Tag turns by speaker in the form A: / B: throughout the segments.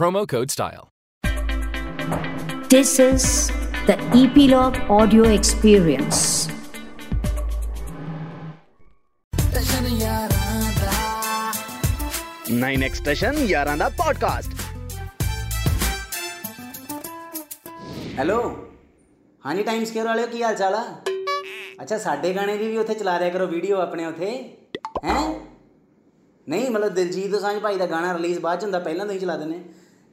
A: promo code STYLE.
B: This is the Epilogue Audio Experience.
C: Nine extraction ਯਾਰਾਂ ਦਾ podcast
D: hello ਹਾਂਜੀ Time Square ਵਾਲਿਓ ਕੀ ਹਾਲ ਚਾਲ ਆ ਅੱਛਾ ਸਾਡੇ ਗਾਣੇ ਦੀ ਵੀ ਉੱਥੇ ਚਲਾ ਦਿਆ ਕਰੋ ਵੀਡੀਓ ਆਪਣੇ ਉੱਥੇ ਹੈ ਨਹੀਂ ਮਤਲਬ ਦਿਲਜੀਤ ਦੋਸਾਂਝ ਭਾਈ ਦਾ ਗਾਣਾ ਰਿਲੀਜ਼ ਬਾਅਦ ਚ ਹੁੰਦਾ ਪਹਿਲਾਂ ਤੋਂ ਹੀ ਚਲਾ ਦਿੰਦੇ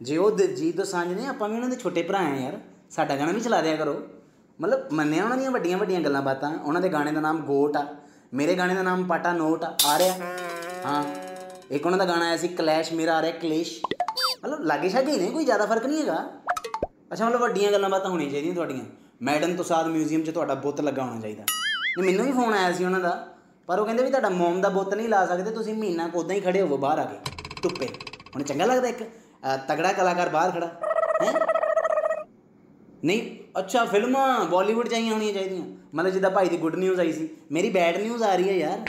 D: ਜੇ ਉਹ ਦਿਲਜੀਤ ਦੋਸਾਂਝ ਨੇ, ਆਪਾਂ ਵੀ ਉਹਨਾਂ ਦੇ ਛੋਟੇ ਭਰਾ ਆ ਯਾਰ। ਸਾਡਾ ਗਾਣਾ ਵੀ ਚਲਾ ਦਿਆ ਕਰੋ। ਮਤਲਬ ਮੰਨਿਆ ਉਹਨਾਂ ਦੀਆਂ ਵੱਡੀਆਂ ਵੱਡੀਆਂ ਗੱਲਾਂ ਬਾਤਾਂ। ਉਹਨਾਂ ਦੇ ਗਾਣੇ ਦਾ ਨਾਮ ਗੋਟ ਆ। ਮੇਰੇ ਗਾਣੇ ਦਾ ਨਾਮ ਪਾਟਾ ਨੋਟ ਆ। ਆ ਰਿਹਾ। ਹਾਂ। ਇੱਕ ਉਹਨਾਂ ਦਾ ਗਾਣਾ ਆਇਆ ਸੀ, ਕਲੈਸ਼ ਮੇਰਾ ਆ ਰਿਹਾ, ਕਲੇਸ਼। ਮਤਲਬ ਲਾਗੇ ਛਾਗੇ ਹੀ ਨੇ, ਕੋਈ ਜ਼ਿਆਦਾ ਫ਼ਰਕ ਨਹੀਂ ਹੈਗਾ। ਅੱਛਾ, ਮਤਲਬ ਵੱਡੀਆਂ ਗੱਲਾਂ ਬਾਤਾਂ ਹੋਣੀਆਂ ਚਾਹੀਦੀਆਂ ਤੁਹਾਡੀਆਂ। ਮੈਡਮ ਤੁਸਾਦ ਮਿਊਜ਼ੀਅਮ 'ਚ ਤੁਹਾਡਾ ਬੁੱਤ ਲੱਗਾ ਹੋਣਾ ਚਾਹੀਦਾ। ਨਹੀਂ, ਮੈਨੂੰ ਵੀ ਫੋਨ ਆਇਆ ਸੀ ਉਹਨਾਂ ਦਾ। ਪਰ ਉਹ ਕਹਿੰਦੇ ਵੀ ਤੁਹਾਡਾ ਮੋਮ ਦਾ ਬੁੱਤ ਨਹੀਂ ਲਾ ਸਕਦੇ, ਤੁਸੀਂ ਮਹੀਨਾ ਕੋਦਾਂ ਹੀ ਖੜੇ ਹੋਵੋ ਬਾਹਰ ਆ ਕੇ। ਧੁੱਪੇ। ਹੁਣ ਚੰਗਾ ਲੱਗਦਾ ਇੱਕ। ਅਹ, ਤਗੜਾ ਕਲਾਕਾਰ ਬਾਹਰ ਖੜਾ। ਹੈ? ਨਹੀਂ ਅੱਛਾ ਫਿਲਮਾਂ ਬਾਲੀਵੁੱਡ ਚਾਹੀਆਂ ਹੋਣੀਆਂ ਚਾਹੀਦੀਆਂ। ਮਤਲਬ ਜਿੱਦਾਂ ਭਾਈ ਦੀ ਗੁੱਡ ਨਿਊਜ਼ ਆਈ ਸੀ। ਮੇਰੀ ਬੈਡ ਨਿਊਜ਼ ਆ ਰਹੀ ਹੈ ਯਾਰ।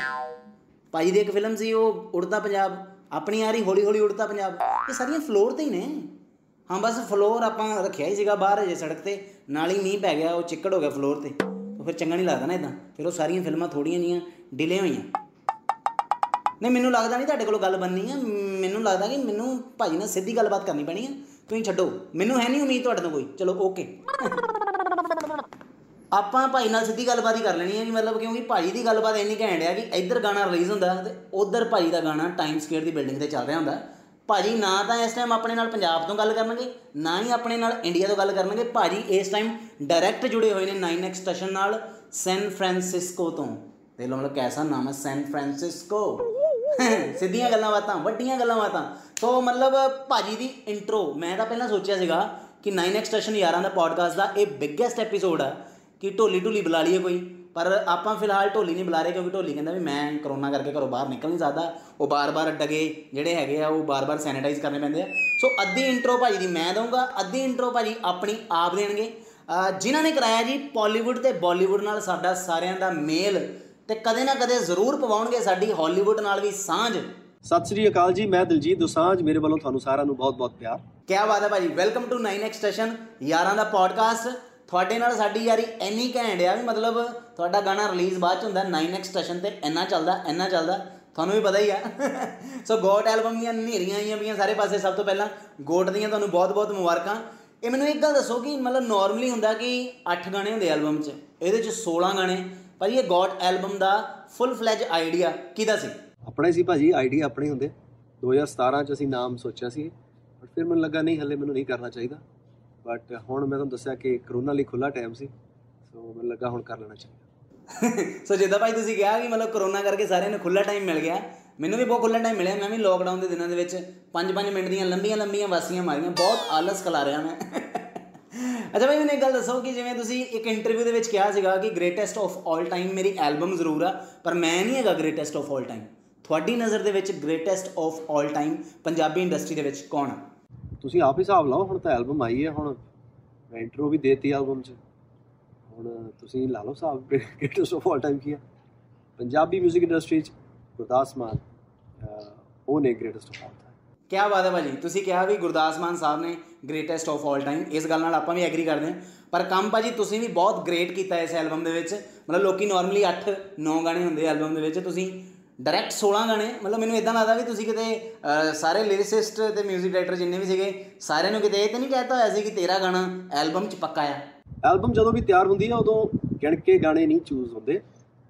D: ਭਾਈ ਦੀ ਇੱਕ ਫਿਲਮ ਸੀ ਉਹ ਉੜਦਾ ਪੰਜਾਬ। ਆਪਣੀ ਆ ਰਹੀ ਹੌਲੀ ਹੌਲੀ ਉੜਦਾ ਪੰਜਾਬ। ਇਹ ਸਾਰੀਆਂ ਫਲੋਰ ਤੇ ਹੀ ਨੇ। ਹਾਂ ਬਸ ਫਲੋਰ ਆਪਾਂ ਰੱਖਿਆ ਹੀ ਸੀਗਾ ਬਾਹਰ ਜੇ ਸੜਕ ਤੇ। ਨਾਲ ਹੀ ਮੀਂਹ ਪੈ ਗਿਆ ਉਹ ਚਿੱਕੜ ਹੋ ਗਿਆ ਫਲੋਰ ਤੇ। ਤਾਂ ਫਿਰ ਚੰਗਾ ਨਹੀਂ ਲੱਗਦਾ ਨਾ ਇਦਾਂ ਫਿਰ ਉਹ ਸਾਰੀਆਂ ਫਿਲਮਾਂ ਥੋੜੀਆਂ ਜੀਆਂ ਡਿਲੇ ਹੋਈਆਂ। ਨਹੀਂ ਮੈਨੂੰ ਲੱਗਦਾ ਨਹੀਂ ਤੁਹਾਡੇ ਕੋਲੋਂ ਗੱਲ ਬੰਨੀ ਆ। ਮੈਨੂੰ ਲੱਗਦਾ ਕਿ ਮੈਨੂੰ ਭਾਜੀ ਨਾਲ ਸਿੱਧੀ ਗੱਲਬਾਤ ਕਰਨੀ ਪੈਣੀ ਆ। ਤੁਸੀਂ ਛੱਡੋ। ਮੈਨੂੰ ਹੈ ਨਹੀਂ ਉਮੀਦ ਤੁਹਾਡੇ ਤੋਂ ਕੋਈ। ਚਲੋ ਓਕੇ ਆਪਾਂ ਭਾਈ ਨਾਲ ਸਿੱਧੀ ਗੱਲਬਾਤ ਹੀ ਕਰ ਲੈਣੀ ਹੈ ਜੀ, ਮਤਲਬ ਕਿਉਂਕਿ ਭਾਜੀ ਦੀ ਗੱਲਬਾਤ ਇੰਨੀ ਘੈਂਟ ਆ ਕਿ ਇੱਧਰ ਗਾਣਾ ਰਿਲੀਜ਼ ਹੁੰਦਾ ਤੇ ਉਧਰ ਭਾਜੀ ਦਾ ਗਾਣਾ ਟਾਈਮ ਸਕੁਏਅਰ ਦੀ ਬਿਲਡਿੰਗ ਤੇ ਚੱਲ ਰਿਹਾ ਹੁੰਦਾ। ਭਾਜੀ ਨਾ ਤਾਂ ਇਸ ਟਾਈਮ ਆਪਣੇ ਨਾਲ ਪੰਜਾਬ ਤੋਂ ਗੱਲ ਕਰਨਗੇ, ਨਾ ਹੀ ਆਪਣੇ ਨਾਲ ਇੰਡੀਆ ਤੋਂ ਗੱਲ ਕਰਨਗੇ। ਭਾਜੀ ਇਸ ਟਾਈਮ ਡਾਇਰੈਕਟ ਜੁੜੇ ਹੋਏ ਨੇ 9x ਸਟੇਸ਼ਨ ਨਾਲ ਸੈਨ ਫ੍ਰਾਂਸਿਸਕੋ ਤੋਂ। ਦੇਖ ਲਓ ਮਤਲਬ ਕੈਸਾ ਨਾਮ ਹੈ? ਸੈਨ ਫ੍ਰਾਂਸਿਸਕੋ ਸਿੱਧੀਆਂ ਗੱਲਾਂ ਬਾਤਾਂ, ਵੱਡੀਆਂ ਗੱਲਾਂ ਬਾਤਾਂ। ਤੋਂ ਮਤਲਬ ਭਾਜੀ ਦੀ ਇੰਟਰੋ ਮੈਂ ਤਾਂ ਪਹਿਲਾਂ ਸੋਚਿਆ ਸੀਗਾ ਕਿ 9x ਸਟੇਸ਼ਨ ਯਾਰਾਂ ਦਾ ਪੋਡਕਾਸਟ ਦਾ ਇਹ ਬਿਗੇਸਟ ਐਪੀਸੋਡ ਆ ਕਿ ਢੋਲੀ ਢੋਲੀ ਬੁਲਾ ਲਈਏ ਕੋਈ। ਪਰ ਆਪਾਂ ਫਿਲਹਾਲ ਢੋਲੀ ਨਹੀਂ ਬੁਲਾ ਰਹੇ ਕਿਉਂਕਿ ਢੋਲੀ ਕਹਿੰਦਾ ਵੀ ਮੈਂ ਕਰੋਨਾ ਕਰਕੇ ਘਰੋਂ ਬਾਹਰ ਨਿਕਲ ਨਹੀਂ ਸਕਦਾ। ਉਹ ਬਾਰ-ਬਾਰ ਡਗੇ ਜਿਹੜੇ ਹੈਗੇ ਆ, ਉਹ ਬਾਰ-ਬਾਰ ਸੈਨੀਟਾਈਜ਼ ਕਰਨੇ ਪੈਂਦੇ ਆ। ਸੋ ਅੱਧੀ ਇੰਟਰੋ ਭਾਜੀ ਦੀ ਮੈਂ ਦਊਂਗਾ, ਅੱਧੀ ਇੰਟਰੋ ਭਾਜੀ ਆਪਣੀ ਆਪ ਦੇਣਗੇ। ਅਹ ਜਿਨ੍ਹਾਂ ਨੇ ਕਰਾਇਆ ਜੀ ਪਾਲੀਵੁੱਡ ਤੇ ਬਾਲੀਵੁੱਡ ਨਾਲ ਸਾਡਾ ਸਾਰਿਆਂ ਦਾ ਮੇਲ ਤੇ ਕਦੇ ਨਾ ਕਦੇ ਜ਼ਰੂਰ ਪਵਾਉਣਗੇ ਸਾਡੀ ਹਾਲੀਵੁੱਡ ਨਾਲ ਵੀ ਸਾਂਝ।
E: ਸਤਿ ਸ੍ਰੀ ਅਕਾਲ ਜੀ ਮੈਂ ਦਿਲਜੀਤ ਦੋਸਾਂਝ ਮੇਰੇ ਵੱਲੋਂ ਤੁਹਾਨੂੰ ਸਾਰਿਆਂ ਨੂੰ ਬਹੁਤ-ਬਹੁਤ ਪਿਆਰ।
D: ਕਿਆ ਬਾਤ ਹੈ ਭਾਜੀ। ਵੈਲਕਮ ਟੂ 9x ਸਟੇਸ਼ਨ ਯਾਰਾਂ ਦਾ ਪੋਡਕਾਸਟ ਤੁਹਾਡੇ ਨਾਲ ਸਾਡੀ ਯਾਰੀ ਇੰਨੀ ਘੈਂਟ ਆ ਵੀ ਮਤਲਬ ਤੁਹਾਡਾ ਗਾਣਾ ਰਿਲੀਜ਼ ਬਾਅਦ ਚ ਹੁੰਦਾ 9x ਸਟੇਸ਼ਨ ਤੇ ਇੰਨਾ ਚੱਲਦਾ ਇੰਨਾ ਚੱਲਦਾ। ਤੁਹਾਨੂੰ ਵੀ ਪਤਾ ਹੀ ਆ। ਸੋ ਗੋਟ ਐਲਬਮ ਦੀਆਂ ਨੇਰੀਆਂ ਆਈਆਂ ਪਈਆਂ ਸਾਰੇ ਪਾਸੇ ਸਭ ਤੋਂ ਪਹਿਲਾਂ। ਗੋਟ ਦੀਆਂ ਤੁਹਾਨੂੰ ਬਹੁਤ-ਬਹੁਤ ਮੁਬਾਰਕਾਂ। ਇਹ ਮੈਨੂੰ ਇੱਕ ਗੱਲ ਦੱਸੋ ਕਿ ਮਤਲਬ ਨਾਰਮਲੀ ਹੁੰਦਾ ਕਿ 8 ਗਾਣੇ ਹੁੰਦੇ ਐਲਬਮ 'ਚ ਇਹਦੇ 'ਚ 16 ਗਾਣੇ। ਭਾਜੀ ਇਹ ਗੋਟ ਐਲਬਮ ਦਾ ਫੁੱਲ ਫਲੈਜ ਆਈਡੀਆ ਕਿਹਦਾ ਸੀ?
E: ਆਪਣਾ ਸੀ ਭਾਜੀ ਆਈਡੀਆ ਆਪਣੇ ਹੁੰਦੇ। 2017 ਚ ਅਸੀਂ ਨਾਮ ਸੋਚਿਆ ਸੀ ਬਟ ਫਿਰ ਮੈਨੂੰ ਲੱਗਾ ਨਹੀਂ ਹੱਲੇ ਮੈਨੂੰ ਨਹੀਂ ਕਰਨਾ ਚਾਹੀਦਾ। ਬਟ ਹੁਣ ਮੈਂ ਤੁਹਾਨੂੰ ਦੱਸਿਆ ਕਿ ਕਰੋਨਾ ਲਈ ਖੁੱਲਾ ਟਾਈਮ ਸੀ ਸੋ ਮੈਨੂੰ ਲੱਗਾ ਹੁਣ ਕਰ ਲੈਣਾ ਚਾਹੀਦਾ।
D: ਸੋ ਜਿੱਦਾਂ ਭਾਈ ਤੁਸੀਂ ਕਿਹਾ ਕਿ ਮਤਲਬ ਕਰੋਨਾ ਕਰਕੇ ਸਾਰਿਆਂ ਨੂੰ ਖੁੱਲਾ ਟਾਈਮ ਮਿਲ ਗਿਆ ਮੈਨੂੰ ਵੀ ਬਹੁਤ ਖੁੱਲਾ ਟਾਈਮ ਮਿਲਿਆ। ਮੈਂ ਵੀ ਲੋਕਡਾਊਨ ਦੇ ਦਿਨਾਂ ਦੇ ਵਿੱਚ 5-5 ਮਿੰਟ ਦੀਆਂ ਲੰਬੀਆਂ ਲੰਬੀਆਂ ਵਾਸੀਆਂ ਮਾਰੀਆਂ ਬਹੁਤ ਆਲਸ ਖਲਾ ਰਿਹਾ ਮੈਂ। ਅੱਛਾ ਭਾਈ ਮੈਨੂੰ ਇੱਕ ਗੱਲ ਦੱਸੋ ਕਿ ਜਿਵੇਂ ਤੁਸੀਂ ਇੱਕ ਇੰਟਰਵਿਊ ਦੇ ਵਿੱਚ ਕਿਹਾ ਸੀਗਾ ਕਿ ਗ੍ਰੇਟੈਸਟ ਆਫ ਆਲ ਟਾਈਮ ਮੇਰੀ ਐਲਬਮ ਜ਼ਰੂਰ ਆ ਪਰ ਮੈਂ ਨਹੀਂ ਹੈਗਾ ਗ੍ਰੇਟੈਸਟ ਆਫ ਆਲ ਟਾਈਮ ਤੁਹਾਡੀ ਨਜ਼ਰ ਦੇ ਵਿੱਚ greatest of all time Punjabi industry ਦੇ ਵਿੱਚ ਕੌਣ ਆ?
E: ਤੁਸੀਂ ਆਪ ਹੀ ਹਿਸਾਬ ਲਾਓ ਹੁਣ ਤਾਂ ਐਲਬਮ ਆਈ ਹੈ ਹੁਣ ਮੈਂ ਇੰਟਰੋ ਵੀ ਦੇਤੀ ਐਲਬਮ 'ਚ। ਹੁਣ ਤੁਸੀਂ ਲਾ ਲਓ ਹਿਸਾਬ ਗ੍ਰੇਟੈਸਟ ਆਫ ਆਲ ਟਾਈਮ ਕੀ ਹੈ ਪੰਜਾਬੀ 뮤직 ਇੰਡਸਟਰੀ 'ਚ ਗੁਰਦਾਸ ਮਾਨ ਅਹ, ਉਹ ਨੇ ਗ੍ਰੇਟੈਸਟ ਆਫ ਆਲ ਟਾਈਮ
D: ਕਿਆ ਬਾਤ ਹੈ ਭਾਜੀ। ਤੁਸੀਂ ਕਿਹਾ ਵੀ ਗੁਰਦਾਸ ਮਾਨ ਸਾਹਿਬ ਨੇ ਗ੍ਰੇਟੈਸਟ ਆਫ ਆਲ ਟਾਈਮ ਇਸ ਗੱਲ ਨਾਲ ਆਪਾਂ ਵੀ ਐਗਰੀ ਕਰਦੇ ਹਾਂ। ਪਰ ਕੰਮ ਭਾਜੀ ਤੁਸੀਂ ਵੀ ਬਹੁਤ ਗ੍ਰੇਟ ਕੀਤਾ ਇਸ ਐਲਬਮ ਦੇ ਵਿੱਚ। ਮਤਲਬ ਲੋਕੀ ਨਾਰਮਲੀ 8 9 ਗਾਣੇ ਹੁੰਦੇ ਐਲਬਮ ਦੇ ਵਿੱਚ। ਤੁਸੀਂ ਡਾਇਰੈਕਟ 16 ਗਾਣੇ। ਮਤਲਬ ਮੈਨੂੰ ਇਦਾਂ ਲੱਗਦਾ ਵੀ ਤੁਸੀਂ ਕਿਤੇ ਅਹ, ਸਾਰੇ ਲਿਰਿਸਿਸਟ ਤੇ 뮤직 ਡਾਇਰੈਕਟਰ ਜਿੰਨੇ ਵੀ ਸੀਗੇ ਸਾਰਿਆਂ ਨੂੰ ਕਿਤੇ ਇਹ ਤਾਂ ਨਹੀਂ ਕਹਿਤਾ ਹੋਇਆ ਸੀ ਕਿ ਤੇਰਾ ਗਾਣਾ ਐਲਬਮ 'ਚ ਪੱਕਾ ਆ।
E: ਐਲਬਮ ਜਦੋਂ ਵੀ ਤਿਆਰ ਹੁੰਦੀ ਆ ਉਦੋਂ ਗਿਣ ਕੇ ਗਾਣੇ ਨਹੀਂ ਚੂਜ਼ ਹੁੰਦੇ।